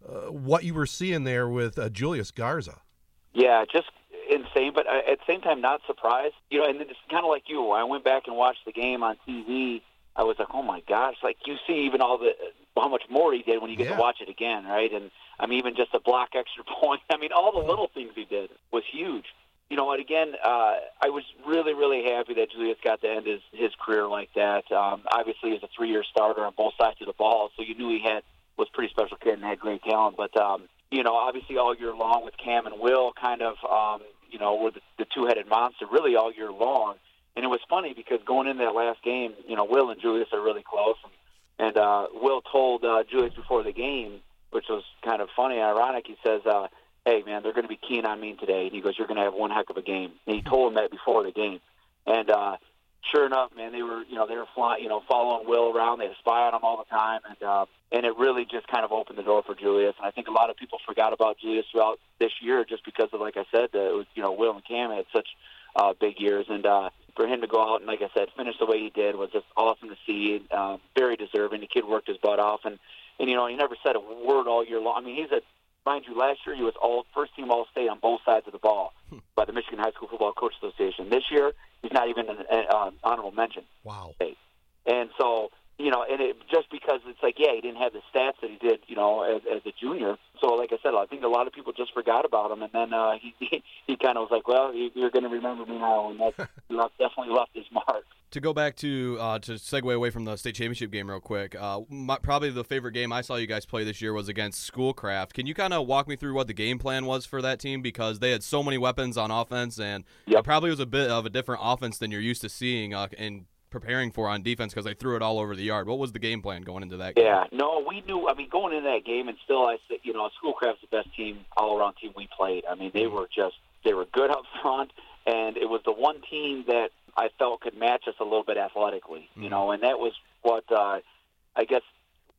uh, what you were seeing there with uh, Julius Garza. Yeah, just insane, but uh, at the same time, not surprised. You know, and it's kind of like you. When I went back and watched the game on TV, I was like, oh my gosh! Like you see, even all the how much more he did when you get Yeah. to watch it again, right? And I mean, even just a block <laughs> extra point. I mean, all the little things he did was huge. You know, and again, uh, I was really, really happy that Julius got to end his his career like that. Um, obviously, he's a three-year starter on both sides of the ball, so you knew he had was pretty special kid and had great talent. But um, you know, obviously, all year long with Cam and Will, kind of, um, you know, were the, the two-headed monster really all year long. And it was funny because going into that last game, you know, Will and Julius are really close, and, and uh, Will told uh, Julius before the game, which was kind of funny, and ironic. He says. Uh, hey man, they're going to be keen on me today. And he goes, you're going to have one heck of a game. And he told him that before the game. And uh, sure enough, man, they were, you know, they were flying, you know, following Will around. They spy on him all the time, and uh, and it really just kind of opened the door for Julius. And I think a lot of people forgot about Julius throughout this year just because of, like I said, uh, it was, you know, Will and Cam had such uh, big years, and uh, for him to go out and, like I said, finish the way he did was just awesome to see. Uh, very deserving. The kid worked his butt off, and and you know, he never said a word all year long. I mean, he's a mind you, last year he was all first team All State on both sides of the ball by the Michigan High School Football Coach Association. This year, he's not even an, an uh, honorable mention. Wow. And so, you know, and it just because it's like, yeah, he didn't have the stats that he did, you know, as, as a junior. So, like I said, I think a lot of people just forgot about him, and then uh, <laughs> he he, he kind of was like, well, you- you're going to remember me now, and that <laughs> left, definitely left his mark. To go back to uh, to segue away from the state championship game real quick, uh, my, probably the favorite game I saw you guys play this year was against Schoolcraft. Can you kind of walk me through what the game plan was for that team because they had so many weapons on offense and Yep. it probably was a bit of a different offense than you're used to seeing uh, and preparing for on defense because they threw it all over the yard. What was the game plan going into that game? Yeah, no, we knew. I mean, going into that game, and still, I said, you know, Schoolcraft's the best team, all-around team we played. I mean, they were just they were good up front, and it was the one team that I felt could match us a little bit athletically, you know, and that was what uh, I guess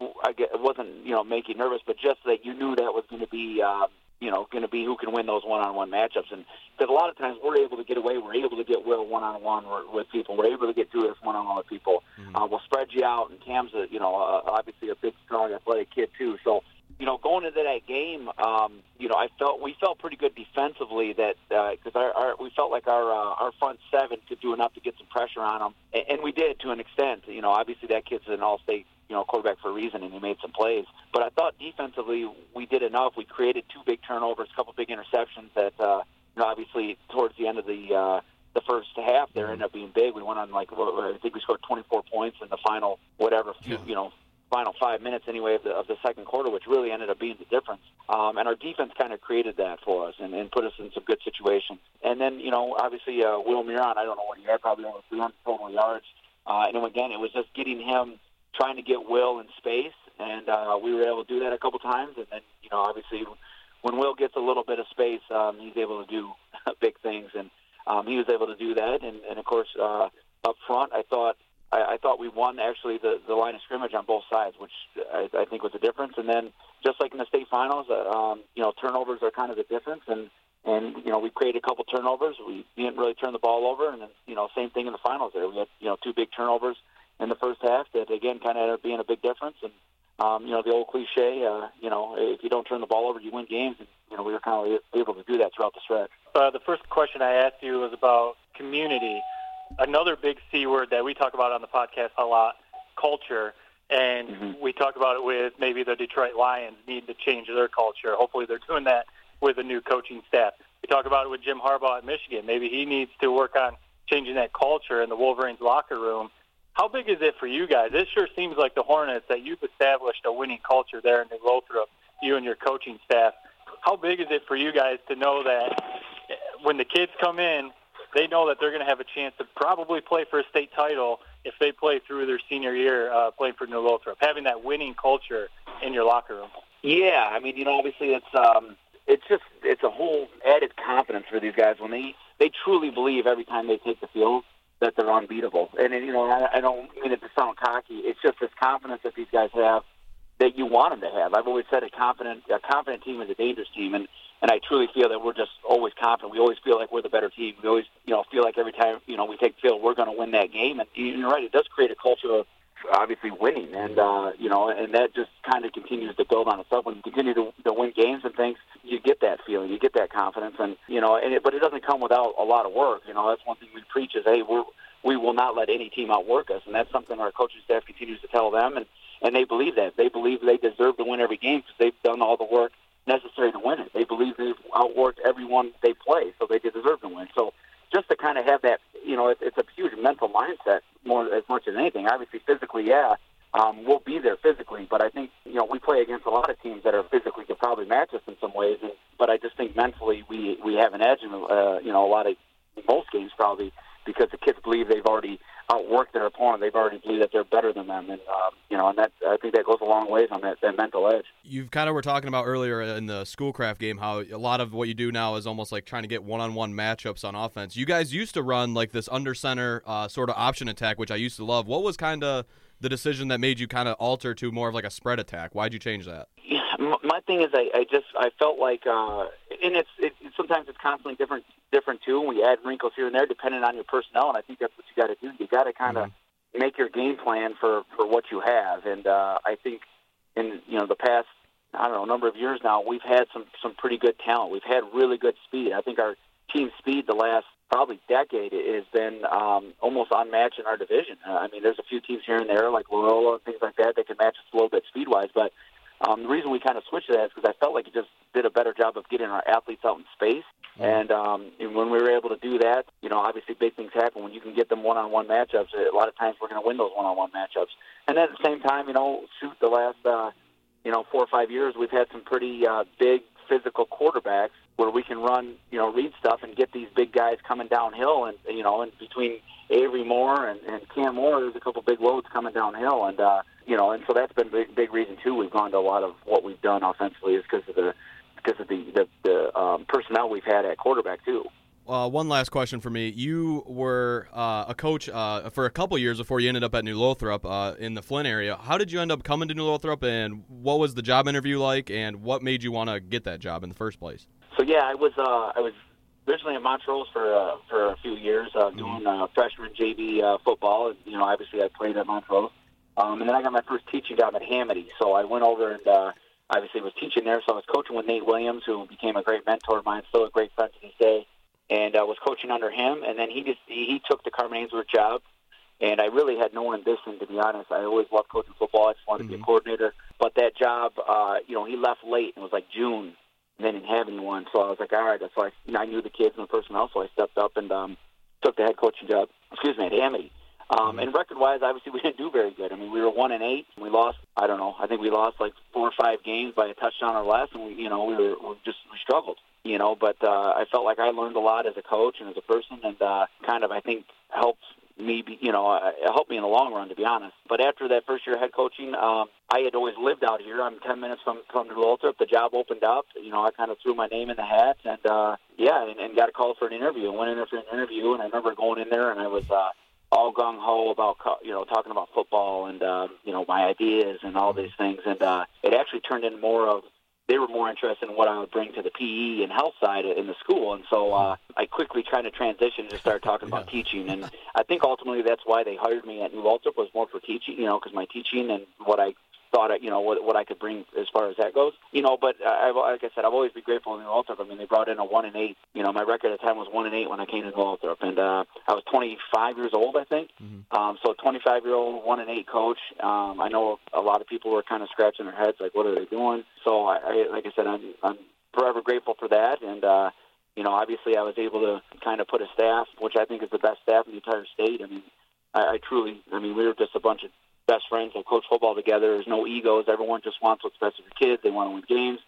I guess it wasn't you know make you nervous, but just that you knew that was going to be. Um, you know, going to be who can win those one-on-one matchups, and because a lot of times we're able to get away, we're able to get Will one-on-one with people, we're able to get Julius one-on-one with people. Uh, we'll spread you out, and Cam's a, you know, uh, obviously a big, strong, athletic kid too. So, you know, going into that game, um, you know, I felt we felt pretty good defensively that because our, our we felt like our uh, our front seven could do enough to get some pressure on them, and, and we did to an extent. You know, obviously that kid's an all-state you know quarterback for a reason, and he made some plays. But I thought defensively we did enough. We created two big turnovers, a couple big interceptions that uh, you know obviously towards the end of the uh, the first half there ended up being big. We went on like I think we scored 24 points in the final whatever few, you know final five minutes anyway of the of the second quarter, which really ended up being the difference. Um, and our defense kind of created that for us and, and put us in some good situations. And then you know obviously uh, Will Muron, I don't know what he had, probably over 300 total yards. Uh, and again, it was just getting him trying to get Will in space, and uh, we were able to do that a couple times. And then you know obviously when Will gets a little bit of space, um, he's able to do <laughs> big things, and um, he was able to do that. And, and of course, uh, up front, I thought I, I thought we won actually the, the line of scrimmage on both sides, which I, I think was a difference. And then just like in the state finals, uh, um, you know, turnovers are kind of the difference. And and you know, we created a couple turnovers. We didn't really turn the ball over, and then you know, same thing in the finals. There, we had you know two big turnovers in the first half that again kind of ended up being a big difference. And um, you know, the old cliche, uh, you know, if you don't turn the ball over, you win games. And you know, we were kind of able to do that throughout the stretch. Uh, the first question I asked you was about community another big C word that we talk about on the podcast a lot, culture. And mm-hmm. we talk about it with maybe the Detroit Lions need to change their culture. Hopefully they're doing that with a new coaching staff. We talk about it with Jim Harbaugh at Michigan. Maybe he needs to work on changing that culture in the Wolverines locker room. How big is it for you guys? It sure seems like the Hornets that you've established a winning culture there in New Lothrop, you and your coaching staff. How big is it for you guys to know that when the kids come in, they know that they're going to have a chance to probably play for a state title if they play through their senior year uh, playing for New Lothrop. Having that winning culture in your locker room. Yeah, I mean, you know, obviously it's um, it's just it's a whole added confidence for these guys when they they truly believe every time they take the field that they're unbeatable. And you know, I, I don't mean it to sound cocky. It's just this confidence that these guys have that you want them to have. I've always said a confident a confident team is a dangerous team, and and I truly feel that we're just always confident. We always feel like we're the better team. We always you know feel like every time you know we take field, we're going to win that game. And you're right, it does create a culture of obviously winning, and uh, you know, and that just kind of continues to build on itself. When you continue to, to win games and things, you get that feeling, you get that confidence, and you know, and it, but it doesn't come without a lot of work. You know, that's one thing we preach is, hey, we're we will not let any team outwork us, and that's something our coaching staff continues to tell them, and and they believe that they believe they deserve to win every game because they've done all the work necessary to win it. They believe they've outworked everyone they play, so they deserve to win. So just to kind of have that, you know, it, it's a huge mental mindset more as much as anything. Obviously, physically, yeah, um, we'll be there physically, but I think you know we play against a lot of teams that are physically could probably match us in some ways. And, but I just think mentally we we have an edge in uh, you know a lot of most games probably because the kids believe they've already outworked their opponent. They've already believed that they're better than them, and um, you know, and that I think that goes a long ways on that, that mental edge. You kind of were talking about earlier in the Schoolcraft game how a lot of what you do now is almost like trying to get one-on-one matchups on offense. You guys used to run like this under center uh, sort of option attack, which I used to love. What was kind of the decision that made you kind of alter to more of like a spread attack? Why'd you change that? Yeah, my thing is, I, I just I felt like, uh, and it's it, sometimes it's constantly different different too. And we add wrinkles here and there depending on your personnel, and I think that's what you got to do. You got to kind of mm-hmm. make your game plan for for what you have. And uh, I think in you know the past I don't know number of years now, we've had some some pretty good talent. We've had really good speed. I think our team speed the last probably decade has been um, almost unmatched in our division. Uh, I mean, there's a few teams here and there like Loyola and things like that that can match us a little bit speed wise, but um, the reason we kind of switched to that is because I felt like it just did a better job of getting our athletes out in space. And, um, and when we were able to do that, you know, obviously big things happen when you can get them one-on-one matchups. A lot of times we're going to win those one-on-one matchups. And at the same time, you know, shoot, the last, uh, you know, four or five years, we've had some pretty uh, big physical quarterbacks where we can run, you know, read stuff and get these big guys coming downhill. And, you know, and between Avery Moore and, and Cam Moore, there's a couple big loads coming downhill. And, uh, you know, and so that's been a big, big reason too. We've gone to a lot of what we've done offensively is because of the because of the the, the um, personnel we've had at quarterback too. Uh, one last question for me. You were uh, a coach uh, for a couple years before you ended up at New Lothrop uh, in the Flint area. How did you end up coming to New Lothrop, and what was the job interview like, and what made you want to get that job in the first place? So yeah, I was uh, I was originally at Montrose for uh, for a few years mm-hmm. doing freshman JV football. You know, obviously I played at Montrose. Um, and then I got my first teaching job at Hamady. So I went over and uh, obviously was teaching there. So I was coaching with Nate Williams, who became a great mentor of mine, still a great friend to this day. And I uh, was coaching under him. And then he just he, he took the Carman Ainsworth job. And I really had no ambition, to be honest. I always loved coaching football. I just wanted mm-hmm. to be a mm-hmm. coordinator. But that job, uh, you know, he left late. It was like June. And they didn't have anyone. So I was like, all right. So I, you know, I knew the kids and the personnel. So I stepped up and um, took the head coaching job, excuse me, at Hamady. Um, and record-wise, obviously, <laughs> we didn't do very good. I mean, we were one and eight. We lost. I don't know. I think we lost like four or five games by a touchdown or less, and we, you know, we were we just we struggled. You know, but uh, I felt like I learned a lot as a coach and as a person, and uh, kind of I think helped me, be, you know, uh, helped me in the long run, to be honest. But after that first year of head coaching, um, I had always lived out here. I'm 10 minutes from from New Lothrop. The job opened up. You know, I kind of threw my name in the hat, and uh, yeah, and, and got a call for an interview. Went in there for an interview, and I remember going in there, and I was. Uh, all gung ho about you know talking about football and uh, you know my ideas and all these things, and uh, it actually turned into more of they were more interested in what I would bring to the PE and health side in the school, and so uh, I quickly tried to transition to start talking about teaching, and I think ultimately that's why they hired me at New Lothrop was more for teaching, you know, because my teaching and what I thought, you know, what, what I could bring as far as that goes, you know. But I, like I said, I've always been grateful to New Lothrop. I mean, they brought in a one and eight. You know, my record at the time was one and eight when I came to New Lothrop, and uh, I was 25 years old, I think. Mm-hmm. Um, so, 25 year old one and eight coach. Um, I know a lot of people were kind of scratching their heads, like, what are they doing? So, I, I like I said, I'm, I'm forever grateful for that, and. uh you know, obviously, I was able to kind of put a staff, which I think is the best staff in the entire state. I mean, I, I truly, I mean, we were just a bunch of best friends that coach football together. There's no egos. Everyone just wants what's best for their kids. They want to win games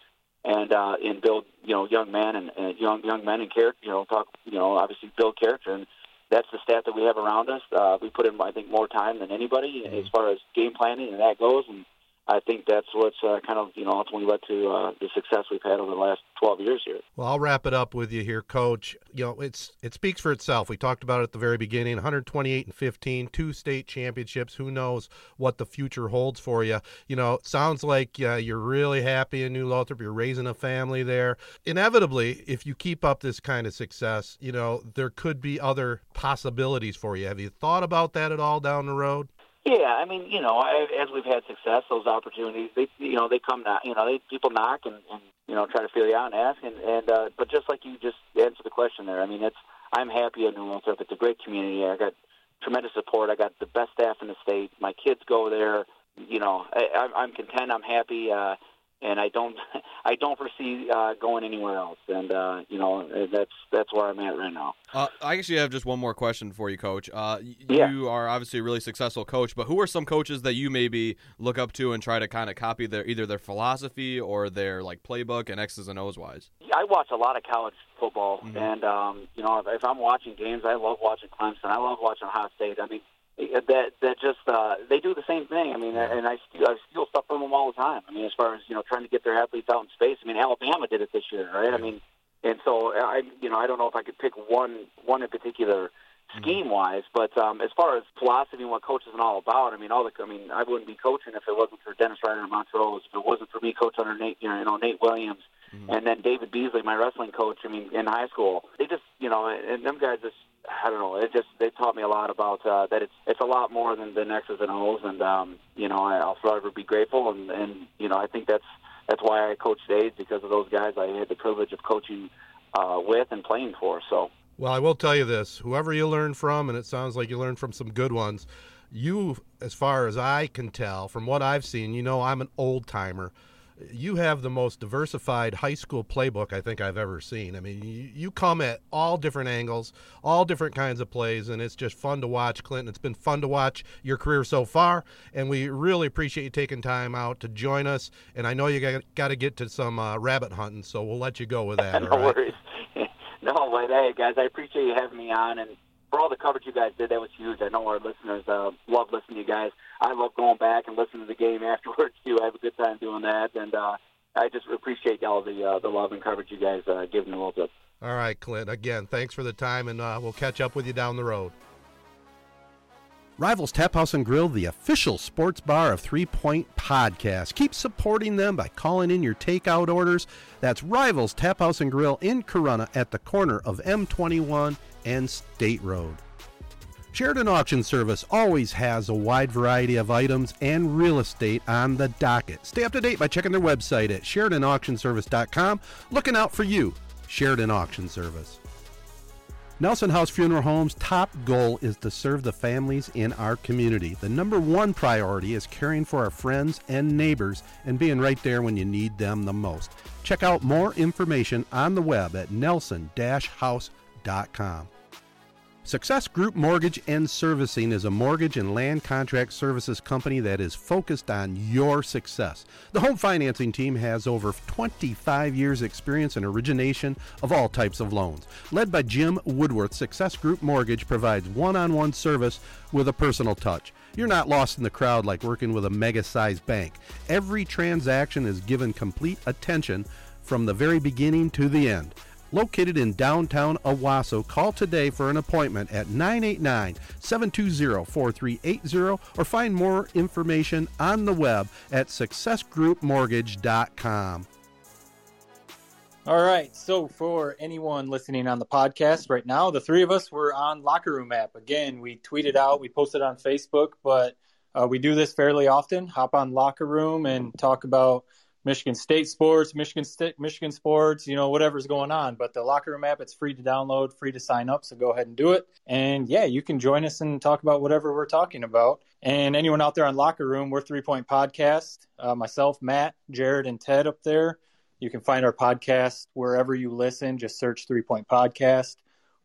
and uh, and build you know young men and, and young young men and character. You know, talk you know obviously build character and that's the stat that we have around us. Uh, we put in I think more time than anybody mm-hmm. as far as game planning and that goes and I think that's what's uh, kind of you know ultimately led to uh, the success we've had over the last 12 years here. Well, I'll wrap it up with you here, Coach. You know, it's it speaks for itself. We talked about it at the very beginning: 128 and 15, two state championships. Who knows what the future holds for you? You know, sounds like uh, you're really happy in New Lothrop. You're raising a family there. Inevitably, if you keep up this kind of success, you know there could be other possibilities for you. Have you thought about that at all down the road? Yeah, I mean, you know, as we've had success, those opportunities, they, you know, they come, knock, you know, they people knock and, and you know try to feel you out and ask, and and uh, but just like you just answered the question there, I mean, it's I'm happy at New Lothrop. It's a great community. I got tremendous support. I got the best staff in the state. My kids go there. You know, I, I'm content. I'm happy. Uh, and I don't <laughs> I don't foresee uh, going anywhere else. And uh, you know that's that's where I'm at right now. Uh, I actually have just one more question for you, Coach. Uh, yeah. You are obviously a really successful coach, but who are some coaches that you maybe look up to and try to kind of copy their either their philosophy or their like playbook and X's and O's wise? I watch a lot of college football, mm-hmm. and um, you know if I'm watching games, I love watching Clemson. I love watching Ohio State. I mean that that just uh, they do the same thing. I mean, and I steal, I steal stuff from them all the time. I mean, as far as you know, trying to get their athletes out in space. I mean, Alabama did it this year, right? I mean, and so I, you know, I don't know if I could pick one one in particular scheme wise, but um, as far as philosophy and what coaches is all about, I mean, all the, I mean, I wouldn't be coaching if it wasn't for Dennis Ryder and Montrose, if it wasn't for me coach under Nate, you know, Nate Williams, mm-hmm. and then David Beasley, my wrestling coach. I mean, in high school, they just, you know, and them guys just I don't know. It just they taught me a lot about uh, that. It's it's a lot more than the X's and O's, and um, you know I, I'll forever be grateful. And and you know I think that's that's why I coach Aids because of those guys I had the privilege of coaching uh, with and playing for. So. Well, I will tell you this: whoever you learn from, and it sounds like you learned from some good ones. You, as far as I can tell, from what I've seen, you know, I'm an old timer you have the most diversified high school playbook I think I've ever seen. I mean, you, you, come at all different angles, all different kinds of plays, and it's just fun to watch, Clinton. It's been fun to watch your career so far, and we really appreciate you taking time out to join us. And I know you got, got to get to some uh, rabbit hunting, so we'll let you go with that. <laughs> no worries. <laughs> no, but hey, guys, I appreciate you having me on, and for all the coverage you guys did, that was huge. I know our listeners uh, love listening to you guys. I love going back and listening to the game <laughs> afterwards too. I have a good time doing that, and uh, I just appreciate all the uh, the love and coverage you guys uh, give me a little bit. All right, Clint. Again, thanks for the time, and uh, we'll catch up with you down the road. Rivals Tap House and Grill, the official sports bar of Three Point Podcast. Keep supporting them by calling in your takeout orders. That's Rivals Tap House and Grill in Corunna at the corner of M21 and State Road. Sheridan Auction Service always has a wide variety of items and real estate on the docket. Stay up to date by checking their website at SheridanAuctionService.com. Looking out for you, Sheridan Auction Service. Nelson House Funeral Home's top goal is to serve the families in our community. The number one priority is caring for our friends and neighbors and being right there when you need them the most. Check out more information on the web at nelson-house.com. Success Group Mortgage and Servicing is a mortgage and land contract services company that is focused on your success. The home financing team has over 25 years' experience in origination of all types of loans. Led by Jim Woodworth, Success Group Mortgage provides one on one service with a personal touch. You're not lost in the crowd like working with a mega sized bank. Every transaction is given complete attention from the very beginning to the end located in downtown Owosso. Call today for an appointment at 989 720 4380 or find more information on the web at successgroupmortgage.com. All right. So, for anyone listening on the podcast right now, the three of us were on Locker Room app. Again, we tweeted out, we posted on Facebook, but uh, we do this fairly often. Hop on Locker Room and talk about Michigan State sports, Michigan State, Michigan sports, you know, whatever's going on. But the locker room app, it's free to download, free to sign up. So go ahead and do it. And yeah, you can join us and talk about whatever we're talking about. And anyone out there on locker room, we're Three Point Podcast. Uh, myself, Matt, Jared, and Ted up there. You can find our podcast wherever you listen. Just search Three Point Podcast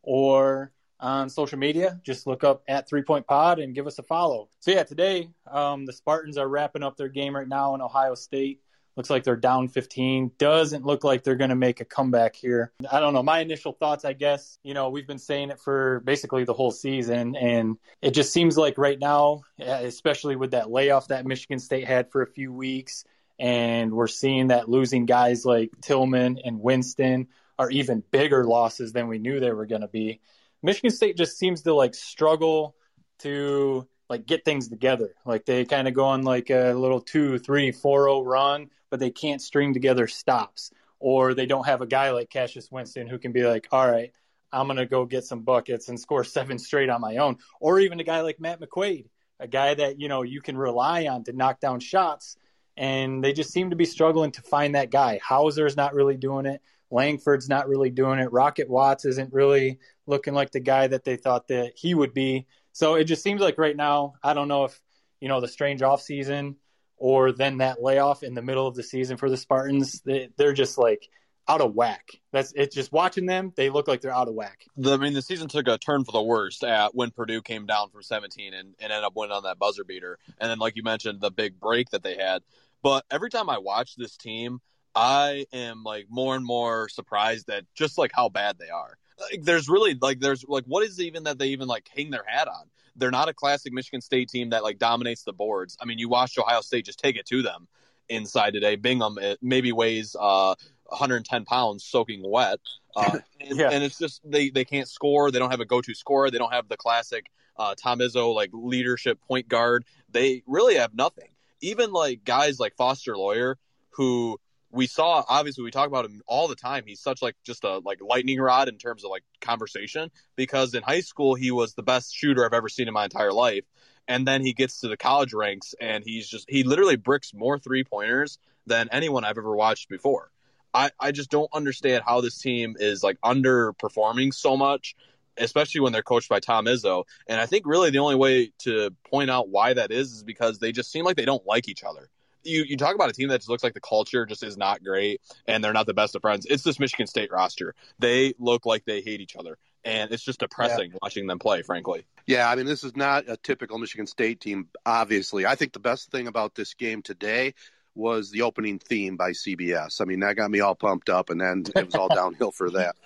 or on social media. Just look up at Three Point Pod and give us a follow. So yeah, today um, the Spartans are wrapping up their game right now in Ohio State. Looks like they're down 15. Doesn't look like they're going to make a comeback here. I don't know. My initial thoughts, I guess, you know, we've been saying it for basically the whole season. And it just seems like right now, eh, especially with that layoff that Michigan State had for a few weeks, and we're seeing that losing guys like Tillman and Winston are even bigger losses than we knew they were going to be. Michigan State just seems to like struggle to like get things together. Like they kind of go on like a little two, three, four oh run, but they can't string together stops, or they don't have a guy like Cassius Winston who can be like, all right, I'm gonna go get some buckets and score seven straight on my own, or even a guy like Matt McQuaid, a guy that you know you can rely on to knock down shots. And they just seem to be struggling to find that guy. Hauser's not really doing it. Langford's not really doing it. Rocket Watts isn't really looking like the guy that they thought that he would be. So it just seems like right now, I don't know if, you know, the strange off season or then that layoff in the middle of the season for the Spartans, they, they're just like out of whack. That's it's just watching them, they look like they're out of whack. The, I mean, the season took a turn for the worst at when Purdue came down from 17 and, and ended up winning on that buzzer beater. And then, like you mentioned, the big break that they had. But every time I watch this team, I am like more and more surprised at just like how bad they are like, there's really like there's like what is even that they even like hang their hat on? They're not a classic Michigan State team that like dominates the boards. I mean, you watched Ohio State just take it to them inside today. Bingham it maybe weighs uh 110 pounds soaking wet. Uh, <laughs> and, yeah. and, it's just they they can't score. They don't have a go-to scorer. They don't have the classic uh, Tom Izzo like leadership point guard. They really have nothing. Even like guys like Foster Loyer, who we saw obviously we talk about him all the time. He's such like just a like lightning rod in terms of like conversation because in high school he was the best shooter I've ever seen in my entire life. And then he gets to the college ranks and he's just he literally bricks more three pointers than anyone I've ever watched before. I, I just don't understand how this team is like underperforming so much, especially when they're coached by Tom Izzo. And I think really the only way to point out why that is is because they just seem like they don't like each other you, you talk about a team that just looks like the culture just is not great and they're not the best of friends. It's this Michigan State roster. They look like they hate each other. And it's just depressing yeah. watching them play, frankly. Yeah, I mean, this is not a typical Michigan State team, obviously. I think the best thing about this game today was the opening theme by CBS. I mean, that got me all pumped up, and then it was all <laughs> downhill for that.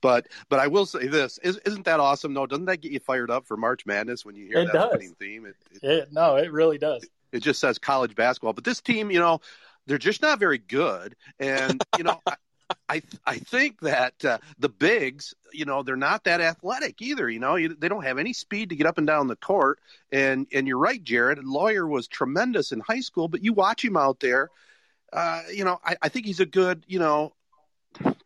But but I will say this: is, not that awesome? No, doesn't that get you fired up for March Madness when you hear it that does. opening theme? It, it, it, no, it really does. It just says college basketball. But this team, you know, they're just not very good. And, you know, <laughs> I, I, think that uh, the bigs, you know, they're not that athletic either. You know, you, they don't have any speed to get up and down the court. And and you're right, Jared. Loyer was tremendous in high school, but you watch him out there. Uh, you know, I, I think he's a good, you know,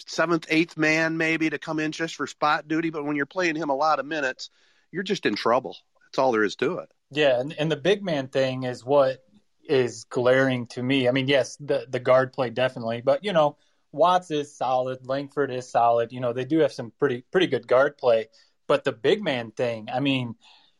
seventh, eighth man maybe to come in just for spot duty. But when you're playing him a lot of minutes, you're just in trouble. That's all there is to it. Yeah, and, and the big man thing is what is glaring to me. I mean, yes, the the guard play definitely, but you know, Watts is solid, Langford is solid. You know, they do have some pretty pretty good guard play, but the big man thing, I mean,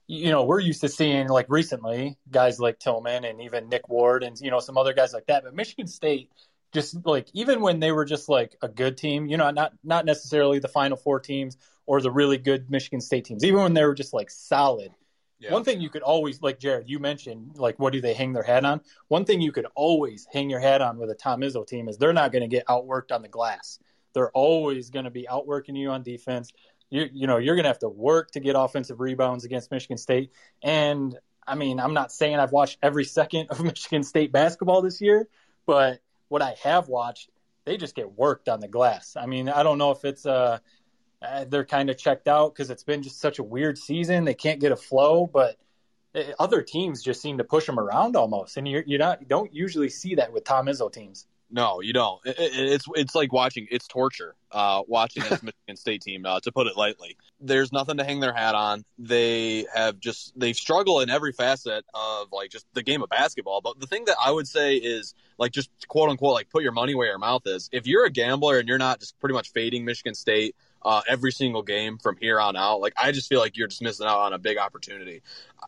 you know, we're used to seeing like recently guys like Tillman and even Nick Ward and you know some other guys like that, but Michigan State just like even when they were just like a good team, you know, not not necessarily the Final Four teams or the really good Michigan State teams, even when they were just like solid. Yeah. One thing you could always, like Jared, you mentioned, like what do they hang their hat on? One thing you could always hang your hat on with a Tom Izzo team is they're not going to get outworked on the glass. They're always going to be outworking you on defense. You you know you're going to have to work to get offensive rebounds against Michigan State. And I mean, I'm not saying I've watched every second of <laughs> Michigan State basketball this year, but what I have watched, they just get worked on the glass. I mean, I don't know if it's uh, uh they're kind of checked out because it's been just such a weird season. They can't get a flow, but eh, other teams just seem to push them around almost, and you're, you're not you don't usually see that with Tom Izzo teams. No, you don't. It, it, it's it's like watching. It's torture. Uh, watching this <laughs> Michigan State team, uh, to put it lightly. There's nothing to hang their hat on. They have just they've struggled in every facet of like just the game of basketball. But the thing that I would say is like just quote unquote like put your money where your mouth is. If you're a gambler and you're not just pretty much fading Michigan State uh, every single game from here on out. Like I just feel like you're just missing out on a big opportunity.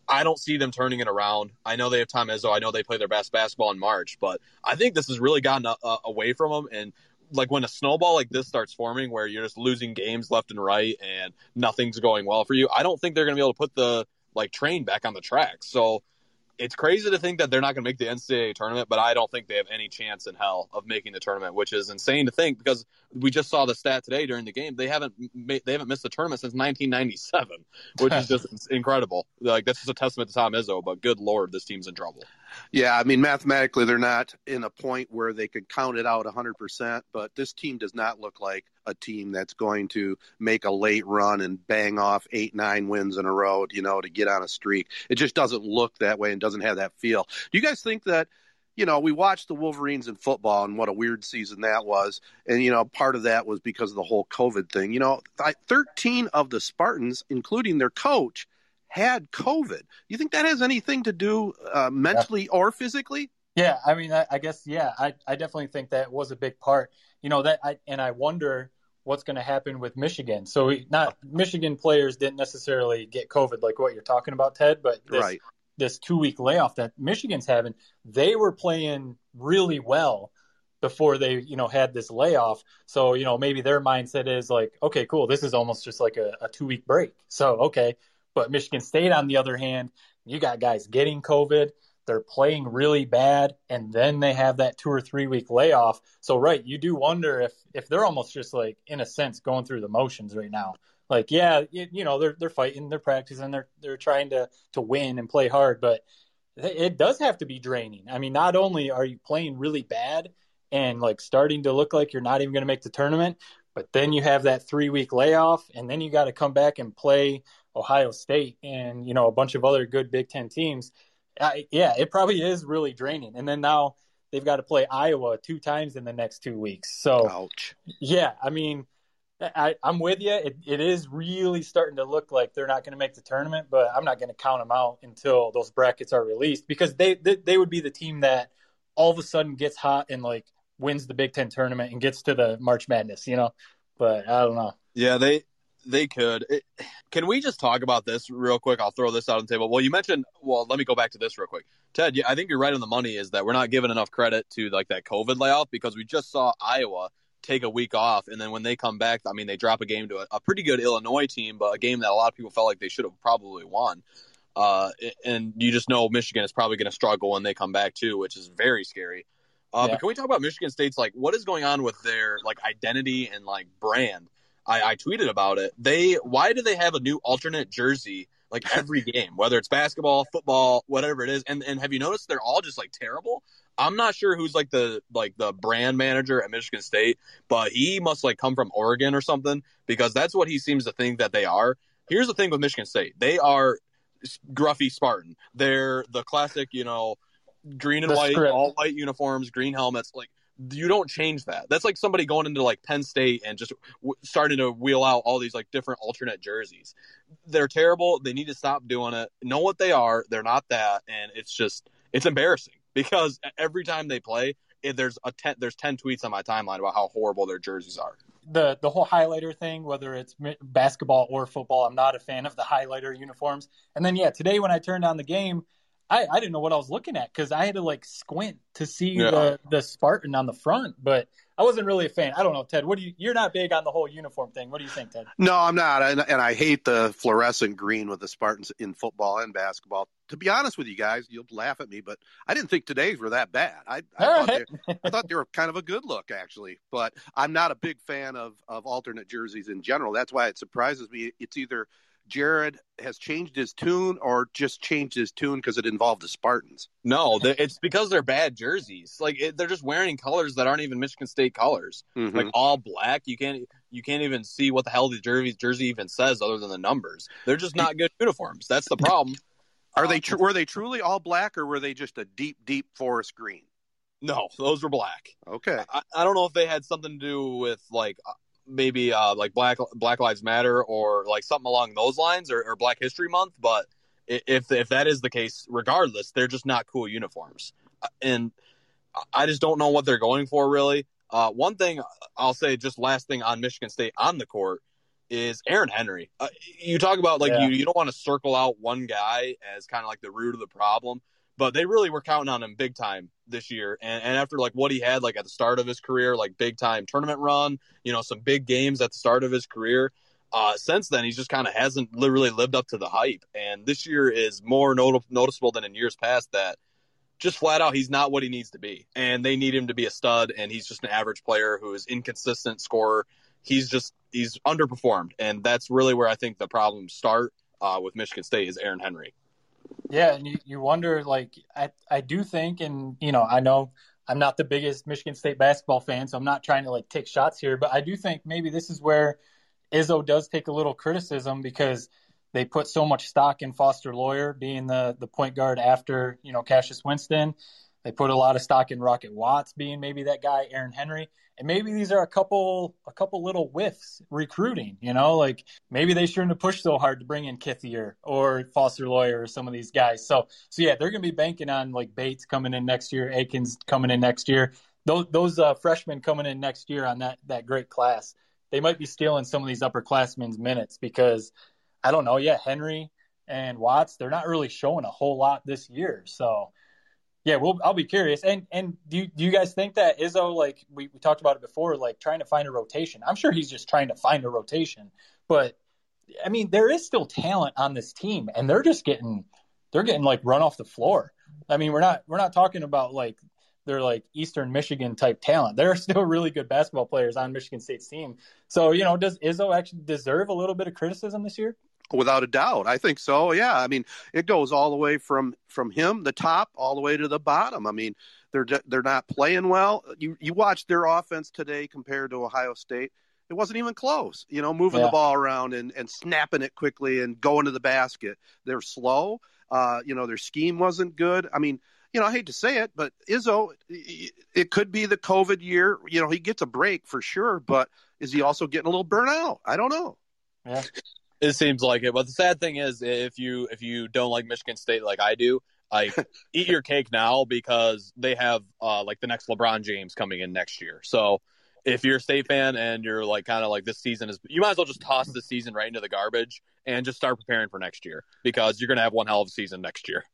I don't see them turning it around. I know they have Tom Izzo. I know they play their best basketball in March, but I think this has really gotten uh, uh, away from them. And like when a snowball like this starts forming, where you're just losing games left and right, and nothing's going well for you, I don't think they're going to be able to put the like train back on the track. So it's crazy to think that they're not going to make the NCAA tournament, but I don't think they have any chance in hell of making the tournament, which is insane to think because we just saw the stat today during the game. They haven't made, they haven't missed a tournament since 1997, which is <laughs> just incredible. Like that's just a testament to Tom Izzo. But good lord, this team's in trouble. Yeah, I mean mathematically they're not in a point where they could count it out 100%, but this team does not look like a team that's going to make a late run and bang off 8 9 wins in a row, you know, to get on a streak. It just doesn't look that way and doesn't have that feel. Do you guys think that you know, we watched the Wolverines in football and what a weird season that was. And, you know, part of that was because of the whole COVID thing. You know, 13 of the Spartans, including their coach, had COVID. You think that has anything to do uh, mentally yeah. or physically? Yeah, I mean, I, I, guess, yeah, I, I definitely think that was a big part. You know, that, I, and I wonder what's going to happen with Michigan. So, not Michigan players didn't necessarily get COVID like what you're talking about, Ted, but this, right this two week layoff that Michigan's having, they were playing really well before they, you know, had this layoff. So, you know, maybe their mindset is like, okay, cool, this is almost just like a, a two week break. So, okay. But Michigan State, on the other hand, you got guys getting COVID. They're playing really bad, and then they have that two or three week layoff. So, right, you do wonder if if they're almost just like, in a sense, going through the motions right now like yeah you, you, know they're they're fighting they're practicing they're they're trying to to win and play hard but it does have to be draining i mean not only are you playing really bad and like starting to look like you're not even going to make the tournament but then you have that 3 week layoff and then you got to come back and play ohio state and you know a bunch of other good big 10 teams I, yeah it probably is really draining and then now they've got to play iowa two times in the next two weeks so Ouch. yeah i mean I, am with you. It, it is really starting to look like they're not going to make the tournament, but I'm not going to count them out until those brackets are released because they, they they would be the team that all of a sudden gets hot and like wins the Big Ten tournament and gets to the March Madness, you know. But I don't know. Yeah, they they could. It, can we just talk about this real quick? I'll throw this out on the table. Well, you mentioned. Well, let me go back to this real quick. Ted, Yeah, I think you're right on the money. Is that we're not giving enough credit to like that COVID layoff because we just saw Iowa take a week off, and then when they come back, I mean, they drop a game to a, a pretty good Illinois team, but a game that a lot of people felt like they should have probably won. Uh, and you just know Michigan is probably going to struggle when they come back too, which is very scary. Uh, yeah. But can we talk about Michigan State's like what is going on with their like identity and like brand? I, I tweeted about it. They why do they have a new alternate jersey like every <laughs> game, whether it's basketball, football, whatever it is? And and have you noticed they're all just like terrible? I'm not sure who's like the like the brand manager at Michigan State, but he must like come from Oregon or something because that's what he seems to think that they are. Here's the thing with Michigan State: they are gruffy Spartan. They're the classic, you know, green and the white, script. all white uniforms, green helmets. Like you don't change that. That's like somebody going into like Penn State and just w- starting to wheel out all these like different alternate jerseys. They're terrible. They need to stop doing it. Know what they are. They're not that, and it's just it's embarrassing because every time they play, there's a ten, there's ten tweets on my timeline about how horrible their jerseys are. The the whole highlighter thing, whether it's basketball or football, I'm not a fan of the highlighter uniforms. And then yeah, today when I turned on the game, I, I didn't know what I was looking at because I had to like squint to see Yeah. the the Spartan on the front, but I wasn't really a fan. I don't know, Ted. What do you? You're not big on the whole uniform thing. What do you think, Ted? No, I'm not, and, and I hate the fluorescent green with the Spartans in football and basketball. To be honest with you guys, you'll laugh at me, but I didn't think today's were that bad. I, I, thought, right. they, I thought they were kind of a good look, actually. But I'm not a big fan of of alternate jerseys in general. That's why it surprises me. It's either Jared has changed his tune or just changed his tune because it involved the Spartans. No, it's because they're bad jerseys. Like it, they're just wearing colors that aren't even Michigan State colors. Mhm. Like all black. You can't you can't even see what the hell the jersey jersey even says other than the numbers. They're just not good uniforms. That's the problem. <laughs> Are they tr- were they truly all black or were they just a deep, deep forest green? No, those were black. Okay. I, I don't know if they had something to do with like maybe uh, like Black Black Lives Matter or like something along those lines or, or Black History Month, but if if that is the case, regardless, they're just not cool uniforms, Uh, and I just don't know what they're going for really. Uh, one thing I'll say, just last thing on Michigan State on the court is Aaron Henry. Uh, you talk about like Yeah. you you don't want to circle out one guy as kind of like the root of the problem, but they really were counting on him big time this year. And, and after like what he had like at the start of his career, like big time tournament run, you know, some big games at the start of his career. Uh, since then, he's just kind of hasn't li- really lived up to the hype. And this year is more not- noticeable than in years past that just flat out he's not what he needs to be. And they need him to be a stud, and he's just an average player who is inconsistent scorer. He's just he's underperformed, and that's really where I think the problems start uh, with Michigan State is Aaron Henry. Yeah, and you, you wonder, like, I, I do think, and, you know, I know I'm not the biggest Michigan State basketball fan, so I'm not trying to, like, take shots here, but I do think maybe this is where Izzo does take a little criticism because they put so much stock in Foster Loyer being the, the point guard after, you know, Cassius Winston. They put a lot of stock in Rocket Watts being maybe that guy, Aaron Henry. And maybe these are a couple a couple little whiffs recruiting, you know, like maybe they shouldn't have pushed so hard to bring in Kithier or Foster Loyer or some of these guys. So so yeah, they're gonna be banking on like Bates coming in next year, Akins coming in next year. Those those uh, freshmen coming in next year on that that great class, they might be stealing some of these upperclassmen's minutes because I don't know, yeah, Henry and Watts, they're not really showing a whole lot this year. So yeah, we'll I'll be curious. And and do you, do you guys think that Izzo like we, we talked about it before, like trying to find a rotation? I'm sure he's just trying to find a rotation, but I mean there is still talent on this team, and they're just getting they're getting like run off the floor. I mean we're not we're not talking about like they're like Eastern Michigan type talent. There are still really good basketball players on Michigan State's team. So you know, does Izzo actually deserve a little bit of criticism this year? Without a doubt, I think so. Yeah, I mean, it goes all the way from from him, the top, all the way to the bottom. I mean, they're they're not playing well. You you watch their offense today compared to Ohio State. It wasn't even close. You know, moving Yeah. the ball around and and snapping it quickly and going to the basket. They're slow. Uh, you know, their scheme wasn't good. I mean, you know, I hate to say it, but Izzo, it could be the COVID year. You know, he gets a break for sure, but is he also getting a little burnout? I don't know. Yeah. It seems like it, but the sad thing is, if you if you don't like Michigan State like I do, like <laughs> eat your cake now because they have uh, like the next LeBron James coming in next year. So if you're a state fan and you're like kind of like this season is, you might as well just toss the season right into the garbage and just start preparing for next year because you're gonna have one hell of a season next year.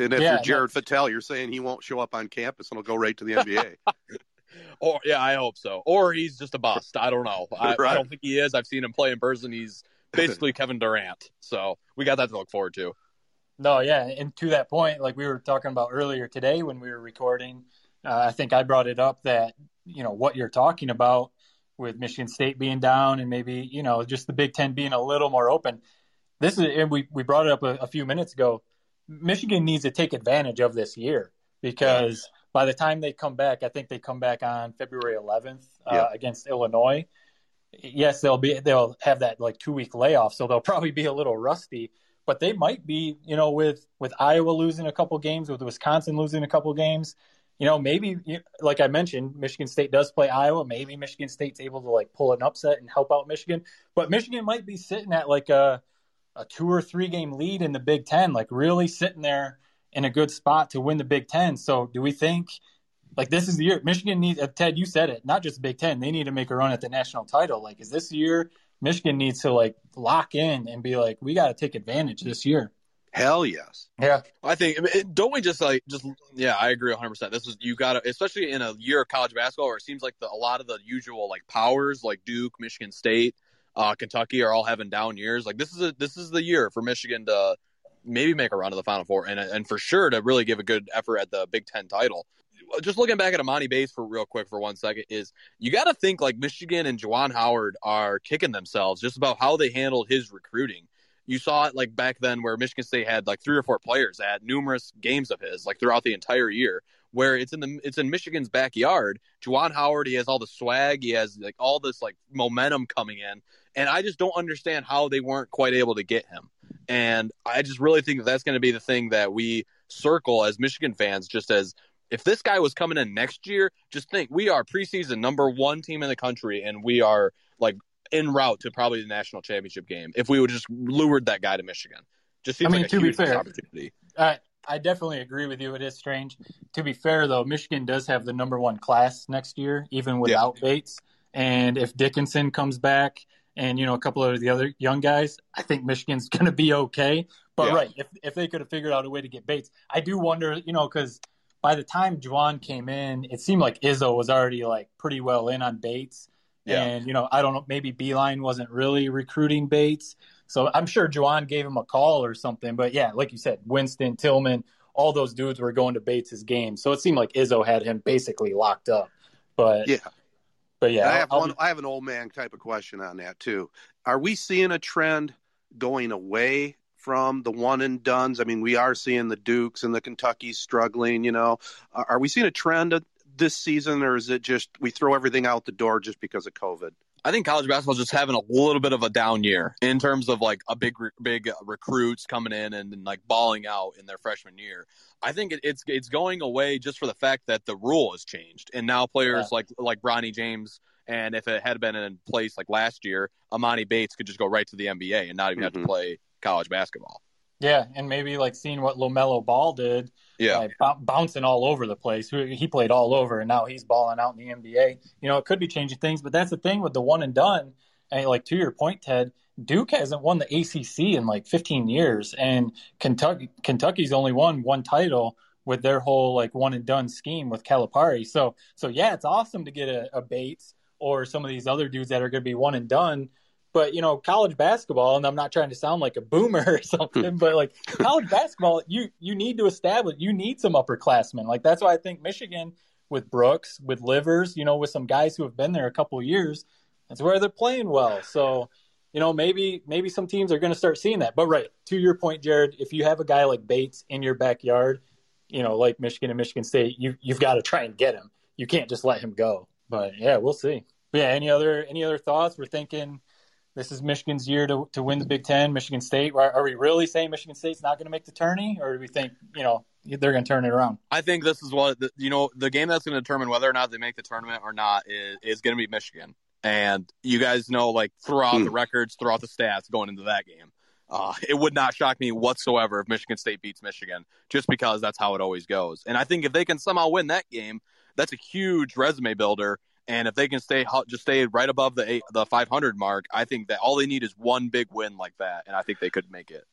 And if Yeah, you're Jared Fattel, you're saying he won't show up on campus and he'll go right to the NBA. <laughs> Or yeah, I hope so. Or he's just a bust. I don't know. I, I don't think he is. I've seen him play in person. He's basically Kevin Durant. So we got that to look forward to. No, yeah, and to that point, like we were talking about earlier today when we were recording, uh, I think I brought it up that you know what you're talking about with Michigan State being down and maybe you know just the Big Ten being a little more open. This is, and we we brought it up a, a few minutes ago. Michigan needs to take advantage of this year because by the time they come back, I think they come back on February 11th uh, Yeah. against Illinois. Yes, they'll be they'll have that like two week layoff, so they'll probably be a little rusty but they might be, you know, with with Iowa losing a couple games, with Wisconsin losing a couple games, you know, maybe like I mentioned, Michigan State does play Iowa. Maybe Michigan State's able to like pull an upset and help out Michigan, but Michigan might be sitting at like a a two or three game lead in the Big Ten, like really sitting there in a good spot to win the Big Ten. So, do we think? Like this is the year Michigan needs. uh, Ted, you said it. Not just Big Ten. They need to make a run at the national title. Like, is this year Michigan needs to like lock in and be like, we got to take advantage this year. Hell yes. Yeah. I think don't we just like just yeah, I agree 100. percent This is you got to especially in a year of college basketball where it seems like the, a lot of the usual like powers like Duke, Michigan State, uh, Kentucky are all having down years. Like this is a this is the year for Michigan to maybe make a run to the Final Four and and for sure to really give a good effort at the Big Ten title. Just looking back at Emoni Bates for real quick for one second is you got to think like Michigan and Juwan Howard are kicking themselves just about how they handled his recruiting you saw it like back then where Michigan State had like three or four players at numerous games of his, like throughout the entire year, where it's in the it's in Michigan's backyard. Juwan Howard, he has all the swag, he has like all this like momentum coming in, and I just don't understand how they weren't quite able to get him. And I just really think that that's going to be the thing that we circle as Michigan fans, just as if this guy was coming in next year, just think we are preseason number one team in the country, and we are like en route to probably the national championship game if we would just lured that guy to Michigan. Just seems I mean, like a to be fair, opportunity. I I definitely agree with you. It is strange. To be fair, though, Michigan does have the number one class next year, even without Bates. And if Dickinson comes back, and you know a couple of the other young guys, I think Michigan's <laughs> going to be okay. But Yeah. right, if if they could have figured out a way to get Bates, I do wonder, you know, because by the time Juwan came in, it seemed like Izzo was already like pretty well in on Bates. Yeah. And you know, I don't know, maybe Beilein wasn't really recruiting Bates. So I'm sure Juwan gave him a call or something. But yeah, like you said, Winston, Tillman, all those dudes were going to Bates's game. So it seemed like Izzo had him basically locked up. But Yeah. but yeah, I have I'll one. be- I have an old man type of question on that too. Are we seeing a trend going away from the one and duns? I mean, we are seeing the Dukes and the Kentuckys struggling. You know, are are we seeing a trend this season, or is it just we throw everything out the door just because of COVID? I think college basketball is just having a little bit of a down year in terms of like a big, big uh, recruits coming in and, and like balling out in their freshman year. I think it, it's it's going away just for the fact that the rule has changed, and now players like like Bronny James, and if it had been in place like last year, Emoni Bates could just go right to the NBA and not even have to mm-hmm. play college basketball. yeah, and maybe like seeing what LaMelo Ball did, Yeah. like, bou- bouncing all over the place. He he played all over, and now he's balling out in the NBA. You know, it could be changing things, but that's the thing with the one and done. And like to your point, Ted, Duke hasn't won the ACC in like 15 years, and Kentucky Kentucky's only won one title with their whole like one and done scheme with Calipari. So so yeah, it's awesome to get a, a Bates or some of these other dudes that are going to be one and done. But you know, college basketball, and I'm not trying to sound like a boomer or <laughs> something, but like college basketball, you you need to establish, you need some upperclassmen. Like that's why I think Michigan with Brooks, with Livers, you know, with some guys who have been there a couple years, that's where they're playing well. So, you know, maybe maybe some teams are going to start seeing that. But right to your point, Jared, if you have a guy like Bates in your backyard, you know, like Michigan and Michigan State, you you've got to try and get him. You can't just let him go. But yeah, we'll see. But yeah, any other any other thoughts? We're thinking this is Michigan's year to to win the Big Ten. Michigan State. Are, are we really saying Michigan State's not going to make the tourney, or do we think you know they're going to turn it around? I think this is what the, you know. The game that's going to determine whether or not they make the tournament or not is is going to be Michigan. And you guys know, like throughout the records, throughout the stats going into that game, uh, it would not shock me whatsoever if Michigan State beats Michigan, just because that's how it always goes. And I think if they can somehow win that game, that's a huge resume builder. And if they can stay just stay right above the eight, the 500 mark, I think that all they need is one big win like that, and I think they could make it.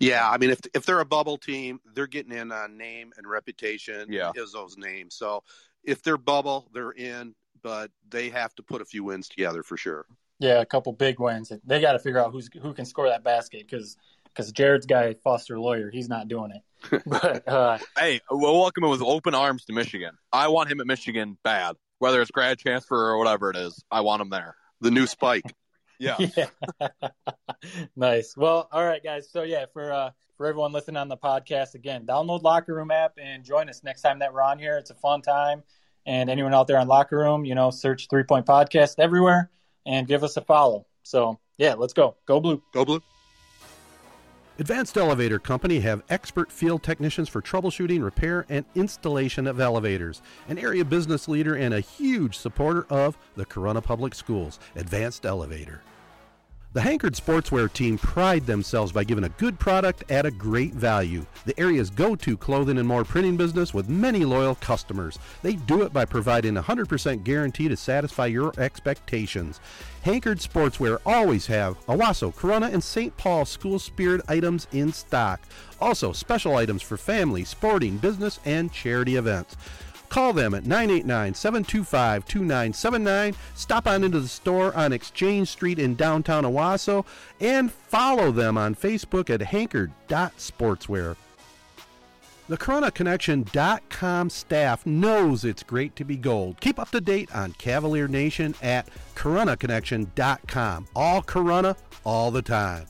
Yeah, I mean, if if they're a bubble team, they're getting in on name and reputation. Yeah. Izzo's name. So if they're bubble, they're in, but they have to put a few wins together for sure. Yeah, a couple big wins. They got to figure out who's who can score that basket because because Jared's guy Foster Loyer, he's not doing it. <laughs> But uh, Hey, we'll welcome him with open arms to Michigan. I want him at Michigan bad, whether it's grad transfer or whatever it is. I want him there. The new spike. <laughs> Yeah. <laughs> yeah. <laughs> nice. Well, all right, guys. So yeah, for uh, for everyone listening on the podcast, again, download Locker Room app and join us next time that we're on here. It's a fun time. And anyone out there on Locker Room, you know, search Three Point Podcast everywhere and give us a follow. So yeah, let's go. Go blue. Go blue. Advanced Elevator Company have expert field technicians for troubleshooting, repair, and installation of elevators. An area business leader and a huge supporter of the Corunna Public Schools. Advanced Elevator. The Hankard Sportswear team pride themselves by giving a good product at a great value. The area's go-to clothing and more printing business with many loyal customers. They do it by providing a 100% guarantee to satisfy your expectations. Hankard Sportswear always have Owosso, Corunna, and St. Paul school spirit items in stock. Also, special items for family, sporting, business, and charity events. Call them at 989 725 2979. Stop on into the store on Exchange Street in downtown Owosso and follow them on Facebook at hankard.sportswear. The CorunnaConnection.com staff knows it's great to be gold. Keep up to date on Cavalier Nation at CorunnaConnection.com. All Corunna, all the time.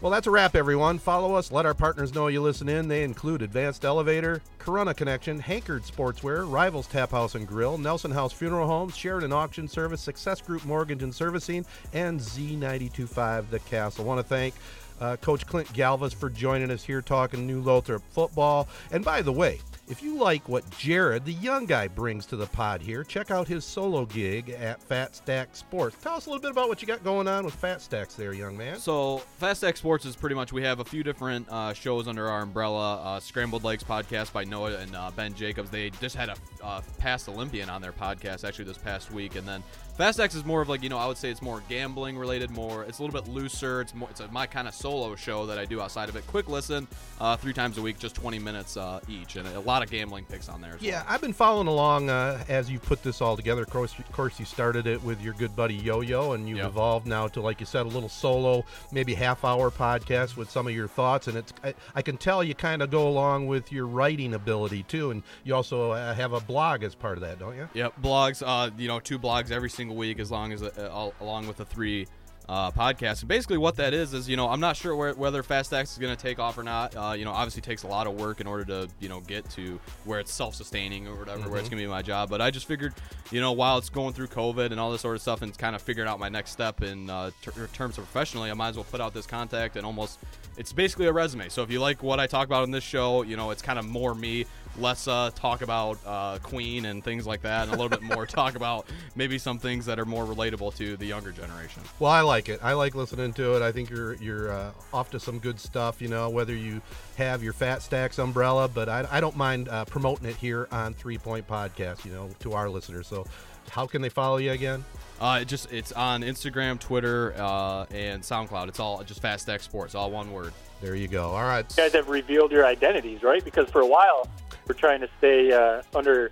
Well, that's a wrap, everyone. Follow us. Let our partners know you listen in. They include Advanced Elevator, Corunna Connection, Hankard Sportswear, Rivals Tap House and Grill, Nelson House Funeral Homes, Sheridan Auction Service, Success Group Mortgage and Servicing, and Z925 The Castle. I want to thank uh, Coach Clint Galvas for joining us here talking New Lothrop football. And by the way, if you like what Jared, the young guy, brings to the pod here, check out his solo gig at Fat Stack Sports. Tell us a little bit about what you got going on with Fat Stacks there, young man. So, Fat Stack Sports is pretty much we have a few different uh, shows under our umbrella. Uh, Scrambled Legs podcast by Noah and uh, Ben Jacobs. They just had a uh, past Olympian on their podcast actually this past week, and then Fast X is more of like you know I would say it's more gambling related, more it's a little bit looser. It's more it's a, my kind of solo show that I do outside of it. Quick listen, uh, three times a week, just 20 minutes uh, each, and a lot of gambling picks on there. Yeah, I've been following along uh, as you put this all together. Of course, of course, you started it with your good buddy Yo Yo, and you've Yep. evolved now to, like you said, a little solo, maybe half hour podcast with some of your thoughts. And it's I, I can tell you kind of go along with your writing ability too, and you also uh, have a blog as part of that, don't you? Yep, blogs. Uh, you know, two blogs every single week, as long as uh, along with the three uh, podcasts. And basically, what that is is, you know, I'm not sure where, whether Fast X is going to take off or not. Uh, you know, obviously takes a lot of work in order to, you know, get to where it's self-sustaining or whatever, where it's Mhm. going to be my job. But I just figured, you know, while it's going through COVID and all this sort of stuff, and kind of figuring out my next step in uh, ter- terms of professionally, I might as well put out this contact and almost. It's basically a resume. So if you like what I talk about in this show, you know, it's kind of more me, less uh, talk about uh, Queen and things like that, and a little bit more <laughs> talk about maybe some things that are more relatable to the younger generation. Well, I like it. I like listening to it. I think you're you're uh, off to some good stuff. You know, whether you have your Fat Stacks umbrella, but I, I don't mind uh, promoting it here on Three Point Podcast. You know, to our listeners. So, how can they follow you again? Uh, it just it's on Instagram, Twitter, uh, and SoundCloud. It's all just Fast X Sports, all one word. There you go. All right. You guys have revealed your identities, right? Because for a while we're trying to stay uh, under,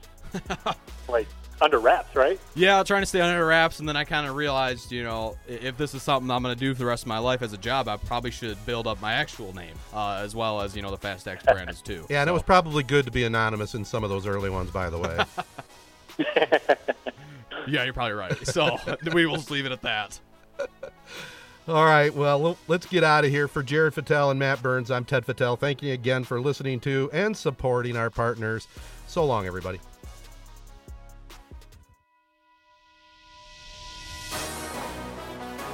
<laughs> like under wraps, right? Yeah, trying to stay under wraps, and then I kind of realized, you know, if this is something I'm going to do for the rest of my life as a job, I probably should build up my actual name, uh, as well as you know the Fast X brand is too. <laughs> Yeah, and it was probably good to be anonymous in some of those early ones, by the way. <laughs> Yeah, you're probably right. So we will just leave it at that. All right, well, let's get out of here. For Jared Fattel and Matt Burns, I'm Ted Fattel. Thank you again for listening to and supporting our partners. So long, everybody.